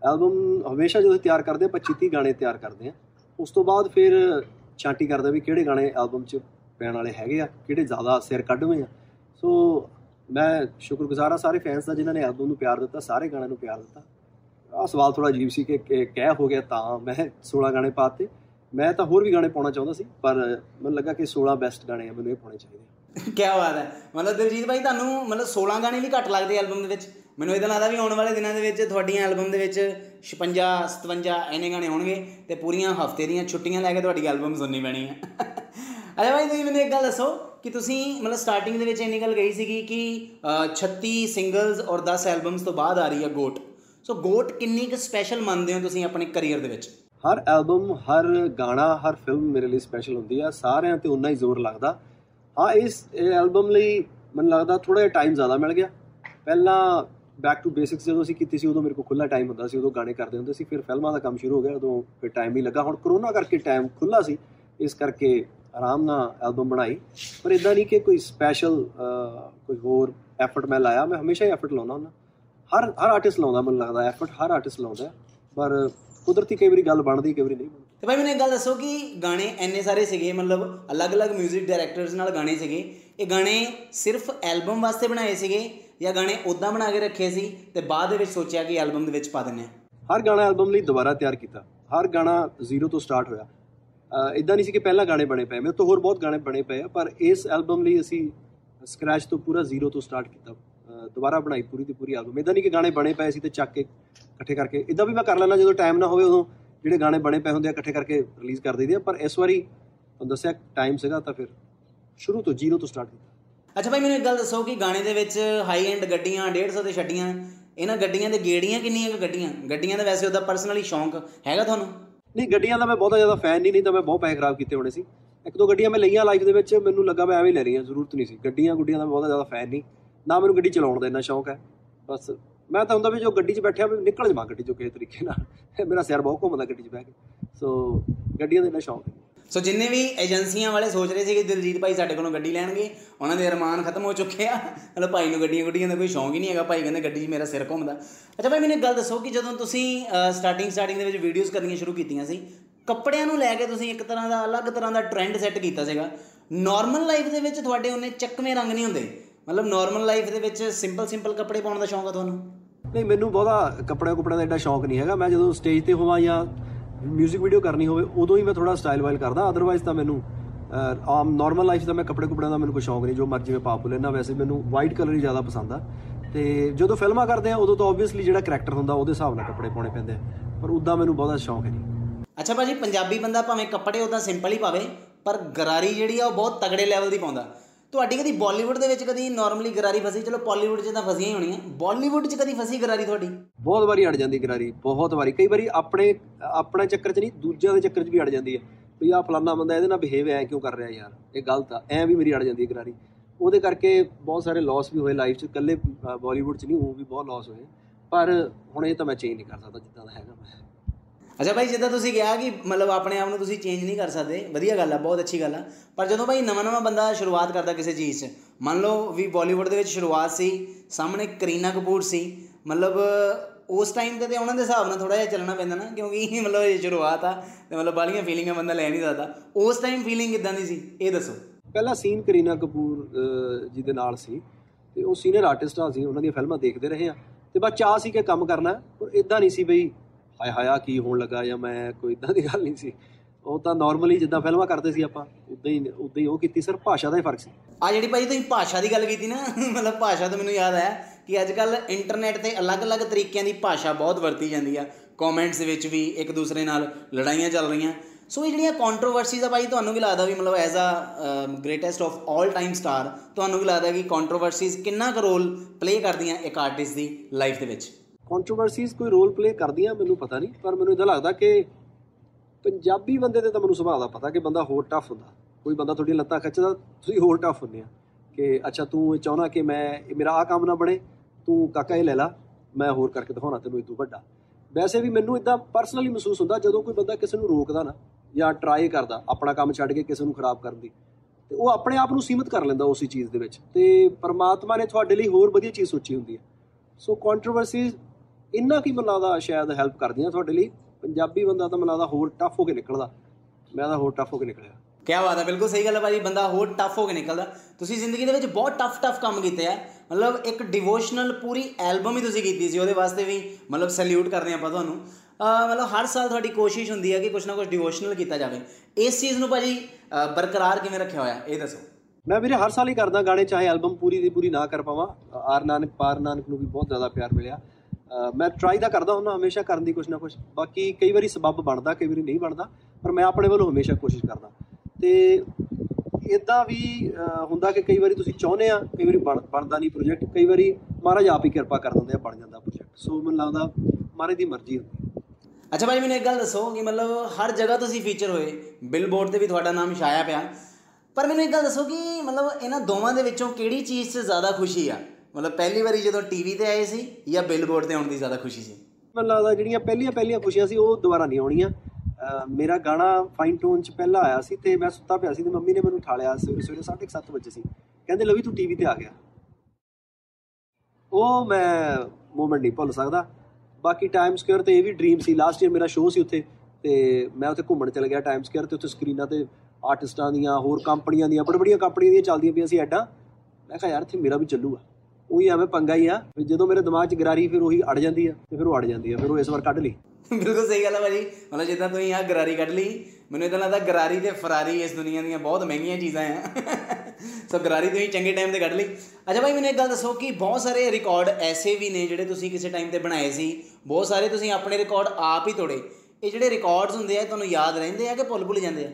E: ਐਲਬਮ ਹਮੇਸ਼ਾ ਜਦੋਂ ਤਿਆਰ ਕਰਦੇ ਆ 25 30 ਗਾਣੇ ਤਿਆਰ ਕਰਦੇ ਆ। ਉਸ ਤੋਂ ਬਾਅਦ ਫਿਰ ਛਾਂਟੀ ਕਰਦੇ ਆ ਵੀ ਕਿਹੜੇ ਗਾਣੇ ਐਲਬਮ 'ਚ ਪੈਣ ਵਾਲੇ ਹੈਗੇ ਆ, ਕਿਹੜੇ ਜ਼ਿਆਦਾ ਸਿਰ ਕੱਢਵੇਂ ਆ। ਸੋ ਮੈਂ ਸ਼ੁਕਰਗੁਜ਼ਾਰ ਆ ਸਾਰੇ ਫੈਨਸ ਦਾ ਜਿਨ੍ਹਾਂ ਨੇ ਐਲਬਮ ਨੂੰ ਪਿਆਰ ਦਿੱਤਾ, ਸਾਰੇ ਗਾਣਿਆਂ ਨੂੰ ਪਿਆਰ ਦਿੱਤਾ। ਆ ਸਵਾਲ ਥੋੜਾ ਅਜੀਬ ਸੀ ਕਿ ਕਿ ਕਹਿ ਹੋ ਗਿਆ ਤਾਂ ਮੈਂ 16 ਗਾਣੇ ਪਾਤੇ ਮੈਂ ਤਾਂ ਹੋਰ ਵੀ ਗਾਣੇ ਪਾਉਣਾ ਚਾਹੁੰਦਾ ਸੀ, ਪਰ ਮੈਨੂੰ ਲੱਗਾ ਕਿ 16 ਬੈਸਟ ਗਾਣੇ ਆ, ਮੈਨੂੰ ਇਹ ਪਾਉਣੇ ਚਾਹੀਦੇ ਆ।
D: ਕੀ ਬਾਤ ਹੈ। ਮਤਲਬ ਦਿਲਜੀਤ ਭਾਈ, ਤੁਹਾਨੂੰ ਮਤਲਬ 16 ਗਾਣੇ ਵੀ ਘੱਟ ਲੱਗਦੇ ਐਲਬਮ ਦੇ ਵਿੱਚ? ਮੈਨੂੰ ਇਦਾਂ ਲੱਗਦਾ ਵੀ ਆਉਣ ਵਾਲੇ ਦਿਨਾਂ ਦੇ ਵਿੱਚ ਤੁਹਾਡੀਆਂ ਐਲਬਮ ਦੇ ਵਿੱਚ 56 57 ਇੰਨੇ ਗਾਣੇ ਹੋਣਗੇ ਤੇ ਪੂਰੀਆਂ ਹਫ਼ਤੇ ਦੀਆਂ ਛੁੱਟੀਆਂ ਲੈ ਕੇ ਤੁਹਾਡੀ ਐਲਬਮ ਸੁਣਨੀ ਪੈਣੀ ਹੈ ਅੱਛਾ ਭਾਈ ਤੁਸੀਂ ਮੈਨੂੰ ਇੱਕ ਗੱਲ ਦੱਸੋ ਕਿ ਤੁਸੀਂ ਮਤਲਬ ਸਟਾਰਟਿੰਗ ਦੇ ਵਿੱਚ ਇੰਨੀ ਗੱਲ ਕਹੀ ਸੀਗੀ ਕਿ ਅਹ, 36 ਸਿੰਗਲਸ ਔਰ 10 ਐਲਬਮਸ ਤੋਂ ਬਾਅਦ ਆ ਰਹੀ ਹੈ ਗੋਟ ਸੋ ਗੋਟ ਕਿੰਨੀ ਕੁ ਸਪੈਸ਼ਲ ਮੰਨਦੇ ਹੋ ਤੁਸੀਂ ਆਪਣੇ ਕੈਰੀਅਰ ਦੇ ਵਿੱਚ?
E: ਹਰ ਐਲਬਮ ਹਰ ਗਾਣਾ ਹਰ ਫਿਲਮ ਮੇਰੇ ਲਈ ਸਪੈਸ਼ਲ ਹੁੰਦੀ ਆ। ਸਾਰਿਆਂ ਤੇ ਉਨਾ ਹੀ ਜ਼ੋਰ ਲੱਗਦਾ। ਹਾਂ ਇਸ ਐਲਬਮ ਲਈ ਮੈਨੂੰ ਲੱਗਦਾ ਥੋੜਾ ਜਿਹਾ ਟਾਈਮ ਜ਼ਿਆਦਾ ਮਿਲ ਗਿਆ। ਪਹਿਲਾਂ ਬੈਕ ਟੂ ਬੇਸਿਕਸ ਜਦੋਂ ਅਸੀਂ ਕੀਤੀ ਸੀ, ਉਦੋਂ ਮੇਰੇ ਕੋਲ ਖੁੱਲਾ ਟਾਈਮ ਹੁੰਦਾ ਸੀ, ਉਦੋਂ ਗਾਣੇ ਕਰਦੇ ਹੁੰਦੇ ਸੀ, ਫਿਰ ਫਿਲਮਾਂ ਦਾ ਕੰਮ ਸ਼ੁਰੂ ਹੋ ਗਿਆ, ਉਦੋਂ ਫਿਰ ਟਾਈਮ ਨਹੀਂ ਲੱਗਾ। ਹੁਣ ਕਰੋਨਾ ਕਰਕੇ ਟਾਈਮ ਖੁੱਲਾ ਸੀ, ਇਸ ਕਰਕੇ ਆਰਾਮ ਨਾਲ ਐਲਬਮ ਬਣਾਈ। ਪਰ ਇਦਾਂ ਨਹੀਂ ਕਿ ਕੋਈ ਸਪੈਸ਼ਲ ਕੋਈ ਹੋਰ ਐਫਰਟ ਮੈਂ ਲਾਇਆ। ਮੈਂ ਹਮੇਸ਼ਾ ਹੀ ਐਫਰਟ ਲਾਉਣਾ ਹੁੰਦਾ। ਹਰ ਹਰ ਆਰਟਿਸਟ ਲਾਉਂਦਾ, ਮੈਨੂੰ ਲੱਗਦਾ ਐਫਰਟ ਹਰ ਆਰਟਿਸਟ ਲਾਉਂਦਾ ਹੈ। ਪਰ ਕੁਦਰਤੀ ਕਈ ਵਾਰੀ ਗੱਲ ਬਣਦੀ, ਕਈ ਵਾਰੀ ਨਹੀਂ ਬਣਦੀ।
D: ਤੇ ਭਾਈ, ਮੈਨੂੰ ਇੱਕ ਗੱਲ ਦੱਸੋ ਕਿ ਗਾਣੇ ਇੰਨੇ ਸਾਰੇ ਸੀਗੇ, ਮਤਲਬ ਅਲੱਗ-ਅਲੱਗ 뮤직 ਡਾਇਰੈਕਟਰਸ ਨਾਲ ਗਾਣੇ ਸੀਗੇ। ਇਹ ਗਾਣੇ ਸਿਰਫ ਐਲਬਮ ਵਾਸਤੇ ਬਣਾਏ ਸੀਗੇ ਜਾਂ ਗਾਣੇ ਉਦਾਂ ਬਣਾ ਕੇ ਰੱਖੇ ਸੀ ਤੇ ਬਾਅਦ ਦੇ ਵਿੱਚ ਸੋਚਿਆ ਕਿ ਐਲਬਮ ਦੇ ਵਿੱਚ ਪਾ ਦਿੰਨੇ ਆ
E: ਹਰ ਗਾਣਾ ਐਲਬਮ ਲਈ ਦੁਬਾਰਾ ਤਿਆਰ ਕੀਤਾ। ਹਰ ਗਾਣਾ ਜ਼ੀਰੋ ਤੋਂ ਸਟਾਰਟ ਹੋਇਆ। ਇਦਾਂ ਨਹੀਂ ਸੀ ਕਿ ਪਹਿਲਾਂ ਗਾਣੇ ਬਣੇ ਪਏ। ਮੇਰੇ ਤੋਂ ਹੋਰ ਬਹੁਤ ਗਾਣੇ ਬਣੇ ਪਏ ਆ, ਪਰ ਇਸ ਐਲਬਮ ਲਈ ਅਸੀਂ ਸਕ੍ਰੈਚ ਤੋਂ ਪੂਰਾ ਜ਼ੀਰੋ ਤੋਂ ਸਟਾਰਟ ਕੀਤਾ। ਅਹ ਦੁਬਾਰਾ ਬਣਾਈ ਪੂਰੀ ਦੀ ਪੂਰੀ ਐਲਬਮ ਇਦਾਂ ਨਹੀਂ ਕਿ ਗਾਣੇ ਬਣੇ ਪਏ ਸੀ ਤੇ ਚੱਕ ਕੇ ਇਕੱਠੇ ਕਰਕੇ। ਇਦਾਂ ਵੀ ਮੈਂ ਕਰ ਲੈਣਾ ਜਦੋਂ ਟਾਈਮ ਨਾ ਹੋਵੇ ਉਦੋਂ ਜਿਹੜੇ ਗਾਣੇ ਬਣੇ ਪਏ ਹੁੰਦੇ ਆ ਇਕੱਠੇ ਕਰਕੇ ਰਿਲੀਜ਼ ਕਰ ਦਈਦੇ ਆ। ਪਰ ਇਸ ਵਾਰੀ ਤੁਹਾਨੂੰ ਦੱਸਿਆ ਟਾਈਮ ਸੀਗਾ ਤਾਂ ਫਿਰ ਸ਼ੁਰੂ ਤੋਂ ਜ਼ੀਰੋ ਤੋਂ ਸਟਾਰਟ ਕੀਤਾ।
D: ਅੱਛਾ ਭਾਈ, ਮੈਨੂੰ ਇੱਕ ਗੱਲ ਦੱਸੋ ਕਿ ਗਾਣੇ ਦੇ ਵਿੱਚ ਹਾਈ ਐਂਡ ਗੱਡੀਆਂ 150 ਤੇ ਛੱਡੀਆਂ, ਇਹਨਾਂ ਗੱਡੀਆਂ ਦੇ ਗੇੜੀਆਂ ਕਿੰਨੀਆਂ ਕੁ ਗੱਡੀਆਂ? ਗੱਡੀਆਂ ਦਾ ਵੈਸੇ ਉਹਦਾ ਪਰਸਨਲੀ ਸ਼ੌਂਕ ਹੈਗਾ ਤੁਹਾਨੂੰ?
E: ਨਹੀਂ, ਗੱਡੀਆਂ ਦਾ ਮੈਂ ਬਹੁਤਾ ਜ਼ਿਆਦਾ ਫੈਨ ਨਹੀਂ ਨਹੀਂ, ਤਾਂ ਮੈਂ ਬਹੁਤ ਪੈਸੇ ਖਰਾਬ ਕੀਤੇ ਹੋਣੇ ਸੀ। ਇੱਕ ਦੋ ਗੱਡੀਆਂ ਮੈਂ ਲਈਆਂ ਲਾਈਫ ਦੇ ਵਿੱਚ, ਮੈਨੂੰ ਲੱਗਾ ਮੈਂ ਐਵੇਂ ਹੀ ਲੈ ਰਹੀਆਂ, ਜ਼ਰੂਰਤ ਨਹੀਂ ਸੀ। ਗੱਡੀਆਂ ਗੁੱਡੀਆਂ ਦਾ ਮੈਂ ਬਹੁਤਾ ਜ਼ਿਆਦਾ ਫੈਨ ਨਹੀਂ। ਨਾ ਮੈਨੂੰ ਗੱਡੀ ਚਲਾਉਣ ਦਾ ਇੰਨਾ ਸ਼ੌਂਕ ਹੈ। ਬਸ, ਮੈਂ ਤਾਂ ਹੁੰਦਾ ਵੀ ਜੋ ਗੱਡੀ 'ਚ ਬੈਠਿਆ ਵੀ ਨਿਕਲ ਜਾਵਾਂ ਗੱਡੀ 'ਚੋਂ ਕਿਸੇ ਤਰੀਕੇ ਨਾਲ। ਮੇਰਾ ਸਿਰ ਬਹੁਤ ਘੁੰਮਦਾ ਗੱਡੀ 'ਚ ਬਹਿ ਕੇ। ਸੋ ਗੱਡੀਆਂ ਦਾ ਇੰਨਾ ਸ਼ੌਂਕ ਨਹੀਂ
D: ਸੋ ਜਿੰਨੇ ਵੀ ਏਜੰਸੀਆਂ ਵਾਲੇ ਸੋਚ ਰਹੇ ਸੀ ਕਿ ਦਿਲਜੀਤ ਭਾਈ ਸਾਡੇ ਕੋਲੋਂ ਗੱਡੀ ਲੈਣਗੇ, ਉਹਨਾਂ ਦੇ ਅਰਮਾਨ ਖਤਮ ਹੋ ਚੁੱਕੇ ਆ। ਮਤਲਬ ਭਾਈ ਨੂੰ ਗੱਡੀਆਂ ਗੁੱਡੀਆਂ ਦਾ ਕੋਈ ਸ਼ੌਂਕ ਹੀ ਨਹੀਂ ਹੈਗਾ। ਭਾਈ ਕਹਿੰਦੇ ਗੱਡੀ 'ਚ ਮੇਰਾ ਸਿਰ ਘੁੰਮਦਾ। ਅੱਛਾ ਭਾਈ, ਮੈਨੂੰ ਇੱਕ ਗੱਲ ਦੱਸੋ ਕਿ ਜਦੋਂ ਤੁਸੀਂ ਸਟਾਰਟਿੰਗ ਸਟਾਰਟਿੰਗ ਦੇ ਵਿੱਚ ਵੀਡੀਓਜ਼ ਕਰਨੀਆਂ ਸ਼ੁਰੂ ਕੀਤੀਆਂ ਸੀ, ਕੱਪੜਿਆਂ ਨੂੰ ਲੈ ਕੇ ਤੁਸੀਂ ਇੱਕ ਤਰ੍ਹਾਂ ਦਾ ਅਲੱਗ ਤਰ੍ਹਾਂ ਦਾ ਟ੍ਰੈਂਡ ਸੈੱਟ ਕੀਤਾ ਸੀਗਾ। ਨਾਰਮਲ ਲਾਈਫ ਦੇ ਵਿੱਚ ਤੁਹਾਡੇ ਉਹਨੇ ਚੱਕਵੇਂ ਰੰਗ ਨਹੀਂ ਹੁੰਦੇ। ਮਤਲਬ ਨਾਰਮਲ ਲਾਈਫ ਦੇ ਵਿੱਚ ਸਿੰਪਲ ਸਿੰਪਲ ਕੱਪੜੇ ਪਾਉਣ ਦਾ ਸ਼ੌਂਕ ਆ ਤੁਹਾਨੂੰ?
E: ਨਹੀਂ, ਮੈਨੂੰ ਬਹੁਤਾ ਕੱਪੜਿਆਂ ਕੁਪੜਿਆਂ ਦਾ ਐਡਾ ਸ਼ੌਂਕ ਨਹੀਂ ਹੈਗਾ। ਮੈਂ ਜਦੋਂ ਸਟੇਜ ਤੇ ਹੋਵਾਂ ਜਾਂ 뮤직 ਵੀਡੀਓ ਕਰਨੀ ਹੋਵੇ ਉਦੋਂ ਹੀ ਮੈਂ ਥੋੜਾ ਸਟਾਈਲ ਵਾਈਲ ਕਰਦਾ ਅਦਰਵਾਈਜ਼ ਤਾਂ ਮੈਨੂੰ ਅਹ, ਆਮ ਨਾਰਮਲ ਲਾਈਫ ਦਾ ਮੈਂ ਕੱਪੜੇ ਕੁਪੜਿਆਂ ਦਾ ਮੈਨੂੰ ਕੋਈ ਸ਼ੌਂਕ ਨਹੀਂ ਜੋ ਮਰਜ਼ੀ ਮੈਂ ਪਾ ਪੂ ਲੈਣਾ ਵੈਸੇ ਮੈਨੂੰ ਵਾਈਟ ਕਲਰ ਹੀ ਜ਼ਿਆਦਾ ਪਸੰਦ ਆ। ਤੇ ਜਦੋਂ ਫਿਲਮਾਂ ਕਰਦੇ ਆ ਉਦੋਂ ਤਾਂ ਆਬਵੀਅਸਲੀ ਜਿਹੜਾ ਕਰੈਕਟਰ ਹੁੰਦਾ ਉਹਦੇ ਹਿਸਾਬ ਨਾਲ ਕੱਪੜੇ ਪਾਉਣੇ ਪੈਂਦੇ ਆ ਪਰ ਉਦਾਂ ਮੈਨੂੰ ਬਹੁਤਾ ਸ਼ੌਂਕ ਹੈ ਨਹੀਂ।
D: ਅੱਛਾ ਭਾਜੀ ਪੰਜਾਬੀ ਬੰਦਾ ਭਾਵੇਂ ਕੱਪੜੇ ਉਦਾਂ ਸਿੰਪਲ ਹੀ ਪਾਵੇ ਪਰ ਗਰਾਰੀ ਜਿਹੜੀ ਆ ਉਹ ਬਹੁਤ ਤਗੜੇ ਲੈਵਲ ਦੀ ਪਾਉਂਦਾ। ਤੁਹਾਡੀ ਕਦੀ ਬਾਲੀਵੁੱਡ ਦੇ ਵਿੱਚ ਕਦੀ ਨਾਰਮਲੀ ਗਰਾਰੀ ਫਸੀ? ਚਲੋ ਬਾਲੀਵੁੱਡ 'ਚ ਤਾਂ ਫਸੀਆਂ ਹੀ ਹੋਣੀਆਂ। ਬਾਲੀਵੁੱਡ 'ਚ ਕਦੀ ਫਸੀ ਗਰਾਰੀ ਤੁਹਾਡੀ?
E: ਬਹੁਤ ਵਾਰੀ ਅੜ ਜਾਂਦੀ ਗਰਾਰੀ, ਬਹੁਤ ਵਾਰੀ। ਕਈ ਵਾਰੀ ਆਪਣੇ ਆਪਣੇ ਚੱਕਰ 'ਚ ਨਹੀਂ, ਦੂਜਿਆਂ ਦੇ ਚੱਕਰ 'ਚ ਵੀ ਅੜ ਜਾਂਦੀ ਹੈ। ਵੀ ਆਹ ਫਲਾਨਾ ਬੰਦਾ ਇਹਦੇ ਨਾਲ ਬਿਹੇਵ ਐ ਕਿਉਂ ਕਰ ਰਿਹਾ ਯਾਰ? ਇਹ ਗਲਤ ਆ। ਐ ਵੀ ਮੇਰੀ ਅੜ ਜਾਂਦੀ ਹੈ ਗਰਾਰੀ। ਉਹਦੇ ਕਰਕੇ ਬਹੁਤ ਸਾਰੇ ਲਾਸ ਵੀ ਹੋਏ ਲਾਈਫ 'ਚ। ਇਕੱਲੇ ਬਾਲੀਵੁੱਡ 'ਚ ਨਹੀਂ, ਉਹ ਵੀ ਬਹੁਤ ਲਾਸ ਹੋਏ। ਪਰ ਹੁਣ ਇਹ ਤਾਂ ਮੈਂ ਚੇਂਜ ਨਹੀਂ ਕਰ ਸਕਦਾ ਜਿੱਦਾਂ ਦਾ ਹੈਗਾ। ਮੈਂ
D: ਅੱਛਾ ਭਾਈ ਜਿੱਦਾਂ ਤੁਸੀਂ ਕਿਹਾ ਕਿ ਮਤਲਬ ਆਪਣੇ ਆਪ ਨੂੰ ਤੁਸੀਂ ਚੇਂਜ ਨਹੀਂ ਕਰ ਸਕਦੇ ਵਧੀਆ ਗੱਲ ਆ ਬਹੁਤ ਅੱਛੀ ਗੱਲ ਆ। ਪਰ ਜਦੋਂ ਭਾਈ ਨਵਾਂ ਨਵਾਂ ਬੰਦਾ ਸ਼ੁਰੂਆਤ ਕਰਦਾ ਕਿਸੇ ਚੀਜ਼ 'ਚ ਮੰਨ ਲਓ ਵੀ ਬਾਲੀਵੁੱਡ ਦੇ ਵਿੱਚ ਸ਼ੁਰੂਆਤ ਸੀ ਸਾਹਮਣੇ ਕਰੀਨਾ ਕਪੂਰ ਸੀ ਮਤਲਬ ਉਸ ਟਾਈਮ ਤੇ ਤੇ ਉਹਨਾਂ ਦੇ ਹਿਸਾਬ ਨਾਲ ਥੋੜਾ ਜਿਹਾ ਚੱਲਣਾ ਪੈਂਦਾ ਨਾ ਕਿਉਂਕਿ ਮਤਲਬ ਇਹ ਸ਼ੁਰੂਆਤ ਆ ਤੇ ਮਤਲਬ ਬਾਲੀਆਂ ਫੀਲਿੰਗਾਂ ਬੰਦਾ ਲੈ ਨਹੀਂ ਸਕਦਾ। ਉਸ ਟਾਈਮ ਫੀਲਿੰਗ ਕਿਦਾਂ ਦੀ ਸੀ? ਇਹ ਦੱਸੋ।
E: ਪਹਿਲਾ ਸੀਨ ਕਰੀਨਾ ਕਪੂਰ ਅਹ, ਜੀ ਦੇ ਨਾਲ ਸੀ ਤੇ ਉਹ ਸੀਨੀਅਰ ਆਰਟਿਸਟ ਆ ਸੀ ਉਹਨਾਂ ਦੀਆਂ ਫਿਲਮਾਂ ਦੇਖਦੇ ਰਹੇ ਆ। ਤੇ ਬਸ ਚਾਹ ਸੀ ਕਿ ਕੰਮ ਕਰਨਾ ਹੈ, ਪਰ ਇਦਾਂ ਨਹੀਂ ਸੀ ਬਈ ਹਾਏ ਹਾਇਆ ਕੀ ਹੋਣ ਲੱਗਾ ਜਾਂ ਮੈਂ ਕੋਈ ਇਦਾਂ ਦੀ ਗੱਲ ਨਹੀਂ ਸੀ। ਉਹ ਤਾਂ ਨਾਰਮਲੀ ਜਿੱਦਾਂ ਫਿਲਮਾਂ ਕਰਦੇ ਸੀ ਆਪਾਂ ਉਦਾਂ ਹੀ ਉਦਾਂ ਹੀ ਉਹ ਕੀਤੀ, ਸਿਰਫ ਭਾਸ਼ਾ ਦਾ ਹੀ ਫ਼ਰਕ ਸੀ।
D: ਆ ਜਿਹੜੀ ਭਾਈ ਤੁਸੀਂ ਭਾਸ਼ਾ ਦੀ ਗੱਲ ਕੀਤੀ ਨਾ, ਮਤਲਬ ਭਾਸ਼ਾ ਤੋਂ ਮੈਨੂੰ ਯਾਦ ਆਇਆ ਕਿ ਅੱਜ ਕੱਲ ਇੰਟਰਨੈਟ ਤੇ ਅਲੱਗ-ਅਲੱਗ ਤਰੀਕਿਆਂ ਦੀ ਭਾਸ਼ਾ ਬਹੁਤ ਵਰਤੀ ਜਾਂਦੀ ਆ। ਕਮੈਂਟਸ ਵਿੱਚ ਵੀ ਇੱਕ ਦੂਸਰੇ ਨਾਲ ਲੜਾਈਆਂ ਚੱਲ ਰਹੀਆਂ। ਸੋ ਇਹ ਜਿਹੜੀਆਂ ਕੰਟਰੋਵਰਸੀਜ਼ ਆ ਭਾਈ ਤੁਹਾਨੂੰ ਕੀ ਲੱਗਦਾ ਵੀ ਮਤਲਬ as a greatest of 올 time star ਤੁਹਾਨੂੰ ਕੀ ਲੱਗਦਾ ਕਿ ਕੰਟਰੋਵਰਸੀਜ਼ ਕਿੰਨਾ ਕੁ ਰੋਲ ਪਲੇ ਕਰਦੀਆਂ ਇੱਕ ਆਰਟਿਸਟ ਦੀ ਲਾਈਫ ਦੇ ਵਿੱਚ?
E: ਕੰਟਰੋਵਰਸੀਜ਼ ਕੋਈ ਰੋਲ ਪਲੇ ਕਰਦੀਆਂ ਮੈਨੂੰ ਪਤਾ ਨਹੀਂ, ਪਰ ਮੈਨੂੰ ਇਦਾਂ ਲੱਗਦਾ ਕਿ ਪੰਜਾਬੀ ਬੰਦੇ ਤੇ ਤਾਂ ਮੈਨੂੰ ਸੁਭਾਅ ਦਾ ਪਤਾ ਕਿ ਬੰਦਾ ਹੋਰ ਟਫ ਹੁੰਦਾ। ਕੋਈ ਬੰਦਾ ਤੁਹਾਡੀ ਲੱਤਾਂ ਖਿੱਚਦਾ, ਤੁਸੀਂ ਹੋਰ ਟਫ ਹੁੰਦੇ ਆ। ਕਿ ਅੱਛਾ, ਤੂੰ ਇਹ ਚਾਹਣਾ ਕਿ ਮੈਂ, ਇਹ ਮੇਰਾ ਆ ਕੰਮ ਨਾ ਬਣੇ, ਤੂੰ ਕਾਕਾ ਇਹ ਲੈ ਲਾ, ਮੈਂ ਹੋਰ ਕਰਕੇ ਦਿਖਾਉਣਾ ਤੈਨੂੰ ਇਦੋਂ ਵੱਡਾ। ਵੈਸੇ ਵੀ ਮੈਨੂੰ ਇਦਾਂ ਪਰਸਨਲੀ ਮਹਿਸੂਸ ਹੁੰਦਾ ਜਦੋਂ ਕੋਈ ਬੰਦਾ ਕਿਸੇ ਨੂੰ ਰੋਕਦਾ ਨਾ, ਜਾਂ ਟਰਾਈ ਕਰਦਾ, ਆਪਣਾ ਕੰਮ ਛੱਡ ਕੇ ਕਿਸੇ ਨੂੰ ਖਰਾਬ ਕਰਨ ਦੀ, ਤੇ ਉਹ ਆਪਣੇ ਆਪ ਨੂੰ ਸੀਮਿਤ ਕਰ ਲੈਂਦਾ ਉਸੇ ਚੀਜ਼ ਦੇ ਵਿੱਚ। ਤੇ ਪਰਮਾਤਮਾ ਨੇ ਤੁਹਾਡੇ ਲਈ ਹੋਰ ਵਧੀਆ ਚੀਜ਼ ਸੋਚੀ ਹੁੰਦੀ ਹੈ। ਸੋ ਕੰਟਰੋਵਰਸੀਜ਼ ਇੰਨਾ ਕੀ ਮੈਨੂੰ ਲੱਗਦਾ ਸ਼ਾਇਦ ਹੈਲਪ ਕਰਦੀਆਂ ਤੁਹਾਡੇ ਲਈ? ਪੰਜਾਬੀ ਬੰਦਾ ਤਾਂ ਮੈਨੂੰ ਲੱਗਦਾ ਹੋਰ ਟਫ ਹੋ ਕੇ ਨਿਕਲਦਾ। ਮੈਂ ਤਾਂ ਹੋਰ ਟਫ ਹੋ ਕੇ ਨਿਕਲਿਆ।
D: ਕੀ ਬਾਤ ਹੈ ਬਿਲਕੁਲ ਸਹੀ ਗੱਲ ਹੈ ਭਾਜੀ ਬੰਦਾ ਹੋਰ ਟਫ ਹੋ ਕੇ ਨਿਕਲਦਾ। ਤੁਸੀਂ ਜ਼ਿੰਦਗੀ ਦੇ ਵਿੱਚ ਬਹੁਤ ਟਫ ਟਫ ਕੰਮ ਕੀਤੇ ਆ। ਮਤਲਬ ਇੱਕ ਡਿਵੋਸ਼ਨਲ ਪੂਰੀ ਐਲਬਮ ਹੀ ਤੁਸੀਂ ਕੀਤੀ ਸੀ ਉਹਦੇ ਵਾਸਤੇ ਵੀ ਮਤਲਬ ਸੈਲੂਟ ਕਰਦੇ ਆਪਾਂ ਤੁਹਾਨੂੰ। ਮਤਲਬ ਹਰ ਸਾਲ ਤੁਹਾਡੀ ਕੋਸ਼ਿਸ਼ ਹੁੰਦੀ ਹੈ ਕਿ ਕੁਝ ਨਾ ਕੁਝ ਡਿਵੋਸ਼ਨਲ ਕੀਤਾ ਜਾਵੇ। ਇਸ ਚੀਜ਼ ਨੂੰ ਭਾਜੀ ਬਰਕਰਾਰ ਕਿਵੇਂ ਰੱਖਿਆ ਹੋਇਆ ਇਹ ਦੱਸੋ।
E: ਮੈਂ ਵੀਰੇ ਹਰ ਸਾਲ ਹੀ ਕਰਦਾ ਗਾਣੇ ਚਾਹੇ ਐਲਬਮ ਪੂਰੀ ਦੀ ਪੂਰੀ ਨਾ ਕਰ ਪਾਵਾਂ। ਆਰ ਨਾਨਕ ਪਾਰ ਨਾਨਕ ਨੂੰ ਵੀ ਬਹੁਤ ਜ਼ਿਆਦਾ ਪਿਆਰ ਮਿਲਿਆ। ਮੈਂ ਟਰਾਈ ਤਾਂ ਕਰਦਾ ਹੁੰਦਾ, ਹਮੇਸ਼ਾ ਕਰਨ ਦੀ ਕੁਛ ਨਾ ਕੁਛ। ਬਾਕੀ ਕਈ ਵਾਰੀ ਸਬੱਬ ਬਣਦਾ, ਕਈ ਵਾਰੀ ਨਹੀਂ ਬਣਦਾ, ਪਰ ਮੈਂ ਆਪਣੇ ਵੱਲੋਂ ਹਮੇਸ਼ਾ ਕੋਸ਼ਿਸ਼ ਕਰਦਾ। ਤੇ ਇਦਾਂ ਵੀ, ਅਹ ਹੁੰਦਾ ਕਿ ਕਈ ਵਾਰੀ ਤੁਸੀਂ ਚਾਹੁੰਦੇ ਆ, ਕਈ ਵਾਰੀ ਬਣ- ਬਣਦਾ ਨਹੀਂ ਪ੍ਰੋਜੈਕਟ ਕਈ ਵਾਰੀ ਮਹਾਰਾਜ ਆਪ ਹੀ ਕਿਰਪਾ ਕਰ ਦਿੰਦੇ ਆ, ਬਣ ਜਾਂਦਾ ਪ੍ਰੋਜੈਕਟ ਸੋ ਮੈਨੂੰ ਲੱਗਦਾ ਮਹਾਰਾਜ ਦੀ ਮਰਜ਼ੀ ਹੁੰਦੀ ਹੈ।
D: ਅੱਛਾ ਭਾਜੀ ਮੈਨੂੰ ਇੱਕ ਗੱਲ ਦੱਸੋ ਕਿ ਮਤਲਬ ਹਰ ਜਗ੍ਹਾ ਤੁਸੀਂ ਫੀਚਰ ਹੋਏ ਬਿਲਬੋਰਡ ਤੇ ਵੀ ਤੁਹਾਡਾ ਨਾਮ ਛਾਇਆ ਪਿਆ। ਪਰ ਮੈਨੂੰ ਇੱਕ ਗੱਲ ਦੱਸੋ ਕਿ ਮਤਲਬ ਇਹਨਾਂ ਦੋਵਾਂ ਦੇ ਵਿੱਚੋਂ ਕਿਹੜੀ ਚੀਜ਼ 'ਚ ਜ਼ਿਆਦਾ ਖੁਸ਼ੀ ਆ? ਮਤਲਬ ਪਹਿਲੀ ਵਾਰੀ ਜਦੋਂ ਟੀਵੀ ਤੇ ਆਏ ਸੀ ਜਾਂ ਬਿਲਬੋਰਡ ਤੇ ਆਉਣ ਦੀ ਜ਼ਿਆਦਾ ਖੁਸ਼ੀ ਸੀ?
E: ਮੈਨੂੰ ਲੱਗਦਾ ਜਿਹੜੀਆਂ ਪਹਿਲੀਆਂ ਪਹਿਲੀਆਂ ਖੁਸ਼ੀਆਂ ਸੀ, ਉਹ ਦੁਬਾਰਾ ਨਹੀਂ ਆਉਣੀਆਂ। ਅਹ ਮੇਰਾ ਗਾਣਾ ਫਾਈਨ ਟੋਨ ਚ ਪਹਿਲਾਂ ਆਇਆ ਸੀ ਤੇ ਮੈਂ ਸੁੱਤਾ ਪਿਆ ਸੀ ਤੇ ਮੰਮੀ ਨੇ ਮੈਨੂੰ ਉਠਾਲਿਆ ਸਵੇਰੇ ਸਵੇਰੇ 7:30 ਵਜੇ ਸੀ। ਕਹਿੰਦੇ, ਲਵੀ, ਤੂੰ ਟੀਵੀ ਤੇ ਆ ਗਿਆ। ਉਹ ਮੈਂ ਮੂਮੈਂਟ ਨਹੀਂ ਭੁੱਲ ਸਕਦਾ। ਬਾਕੀ ਟਾਈਮ ਸਕੁਅਰ ਤੇ ਇਹ ਵੀ ਡ੍ਰੀਮ ਸੀ। ਲਾਸਟ ਈਅਰ ਮੇਰਾ ਸ਼ੋਅ ਸੀ ਉੱਥੇ ਤੇ ਮੈਂ ਉੱਥੇ ਘੁੰਮਣ ਚਲ ਗਿਆ ਟਾਈਮ ਸਕੁਅਰ ਤੇ। ਉੱਥੇ ਸਕਰੀਨਾਂ ਤੇ ਆਰਟਿਸਟਾਂ ਦੀਆਂ, ਹੋਰ ਕੰਪਨੀਆਂ ਦੀਆਂ ਬੜੀ ਬੜੀਆਂ ਕੰਪਨੀਆਂ ਦੀਆਂ ਚੱਲਦੀਆਂ ਪਈਆਂ ਸੀ ਐਡਾਂ। ਮੈਂ ਕਿਹਾ, ਯਾਰ, ਇੱਥੇ ਮੇਰਾ ਵੀ ਚੱਲੂਗਾ। ਉਹੀ ਐਵੇਂ ਪੰਗਾ ਹੀ ਆ ਫਿਰ ਜਦੋਂ ਮੇਰੇ ਦਿਮਾਗ 'ਚ ਗਰਾਰੀ ਫਿਰ ਉਹੀ ਅੜ ਜਾਂਦੀ ਆ ਤੇ ਫਿਰ ਉਹ ਅੜ ਜਾਂਦੀ ਆ, ਫਿਰ ਉਹ ਇਸ ਵਾਰ ਕੱਢ ਲਈ।
D: ਬਿਲਕੁਲ ਸਹੀ ਗੱਲ ਹੈ ਭਾਜੀ। ਮਤਲਬ ਜਿੱਦਾਂ ਤੁਸੀਂ ਆ ਗਰਾਰੀ ਕੱਢ ਲਈ, ਮੈਨੂੰ ਇਦਾਂ ਲੱਗਦਾ ਗਰਾਰੀ ਤੇ ਫਰਾਰੀ ਇਸ ਦੁਨੀਆ ਦੀਆਂ ਬਹੁਤ ਮਹਿੰਗੀਆਂ ਚੀਜ਼ਾਂ ਆ। ਸੋ ਗਰਾਰੀ ਤੁਸੀਂ ਚੰਗੇ ਟਾਈਮ ਤੇ ਕੱਢ ਲਈ। ਅੱਛਾ ਭਾਈ, ਮੈਨੂੰ ਇੱਕ ਗੱਲ ਦੱਸੋ ਕਿ ਬਹੁਤ ਸਾਰੇ ਰਿਕਾਰਡ ਐਸੇ ਵੀ ਨੇ ਜਿਹੜੇ ਤੁਸੀਂ ਕਿਸੇ ਟਾਈਮ ਤੇ ਬਣਾਏ ਸੀ। ਬਹੁਤ ਸਾਰੇ ਤੁਸੀਂ ਆਪਣੇ ਰਿਕਾਰਡ ਆਪ ਹੀ ਤੋੜੇ। ਇਹ ਜਿਹੜੇ ਰਿਕਾਰਡਸ ਹੁੰਦੇ ਆ ਤੁਹਾਨੂੰ ਯਾਦ ਰਹਿੰਦੇ ਆ ਕਿ ਭੁੱਲ ਭੁੱਲ ਜਾਂਦੇ ਆ?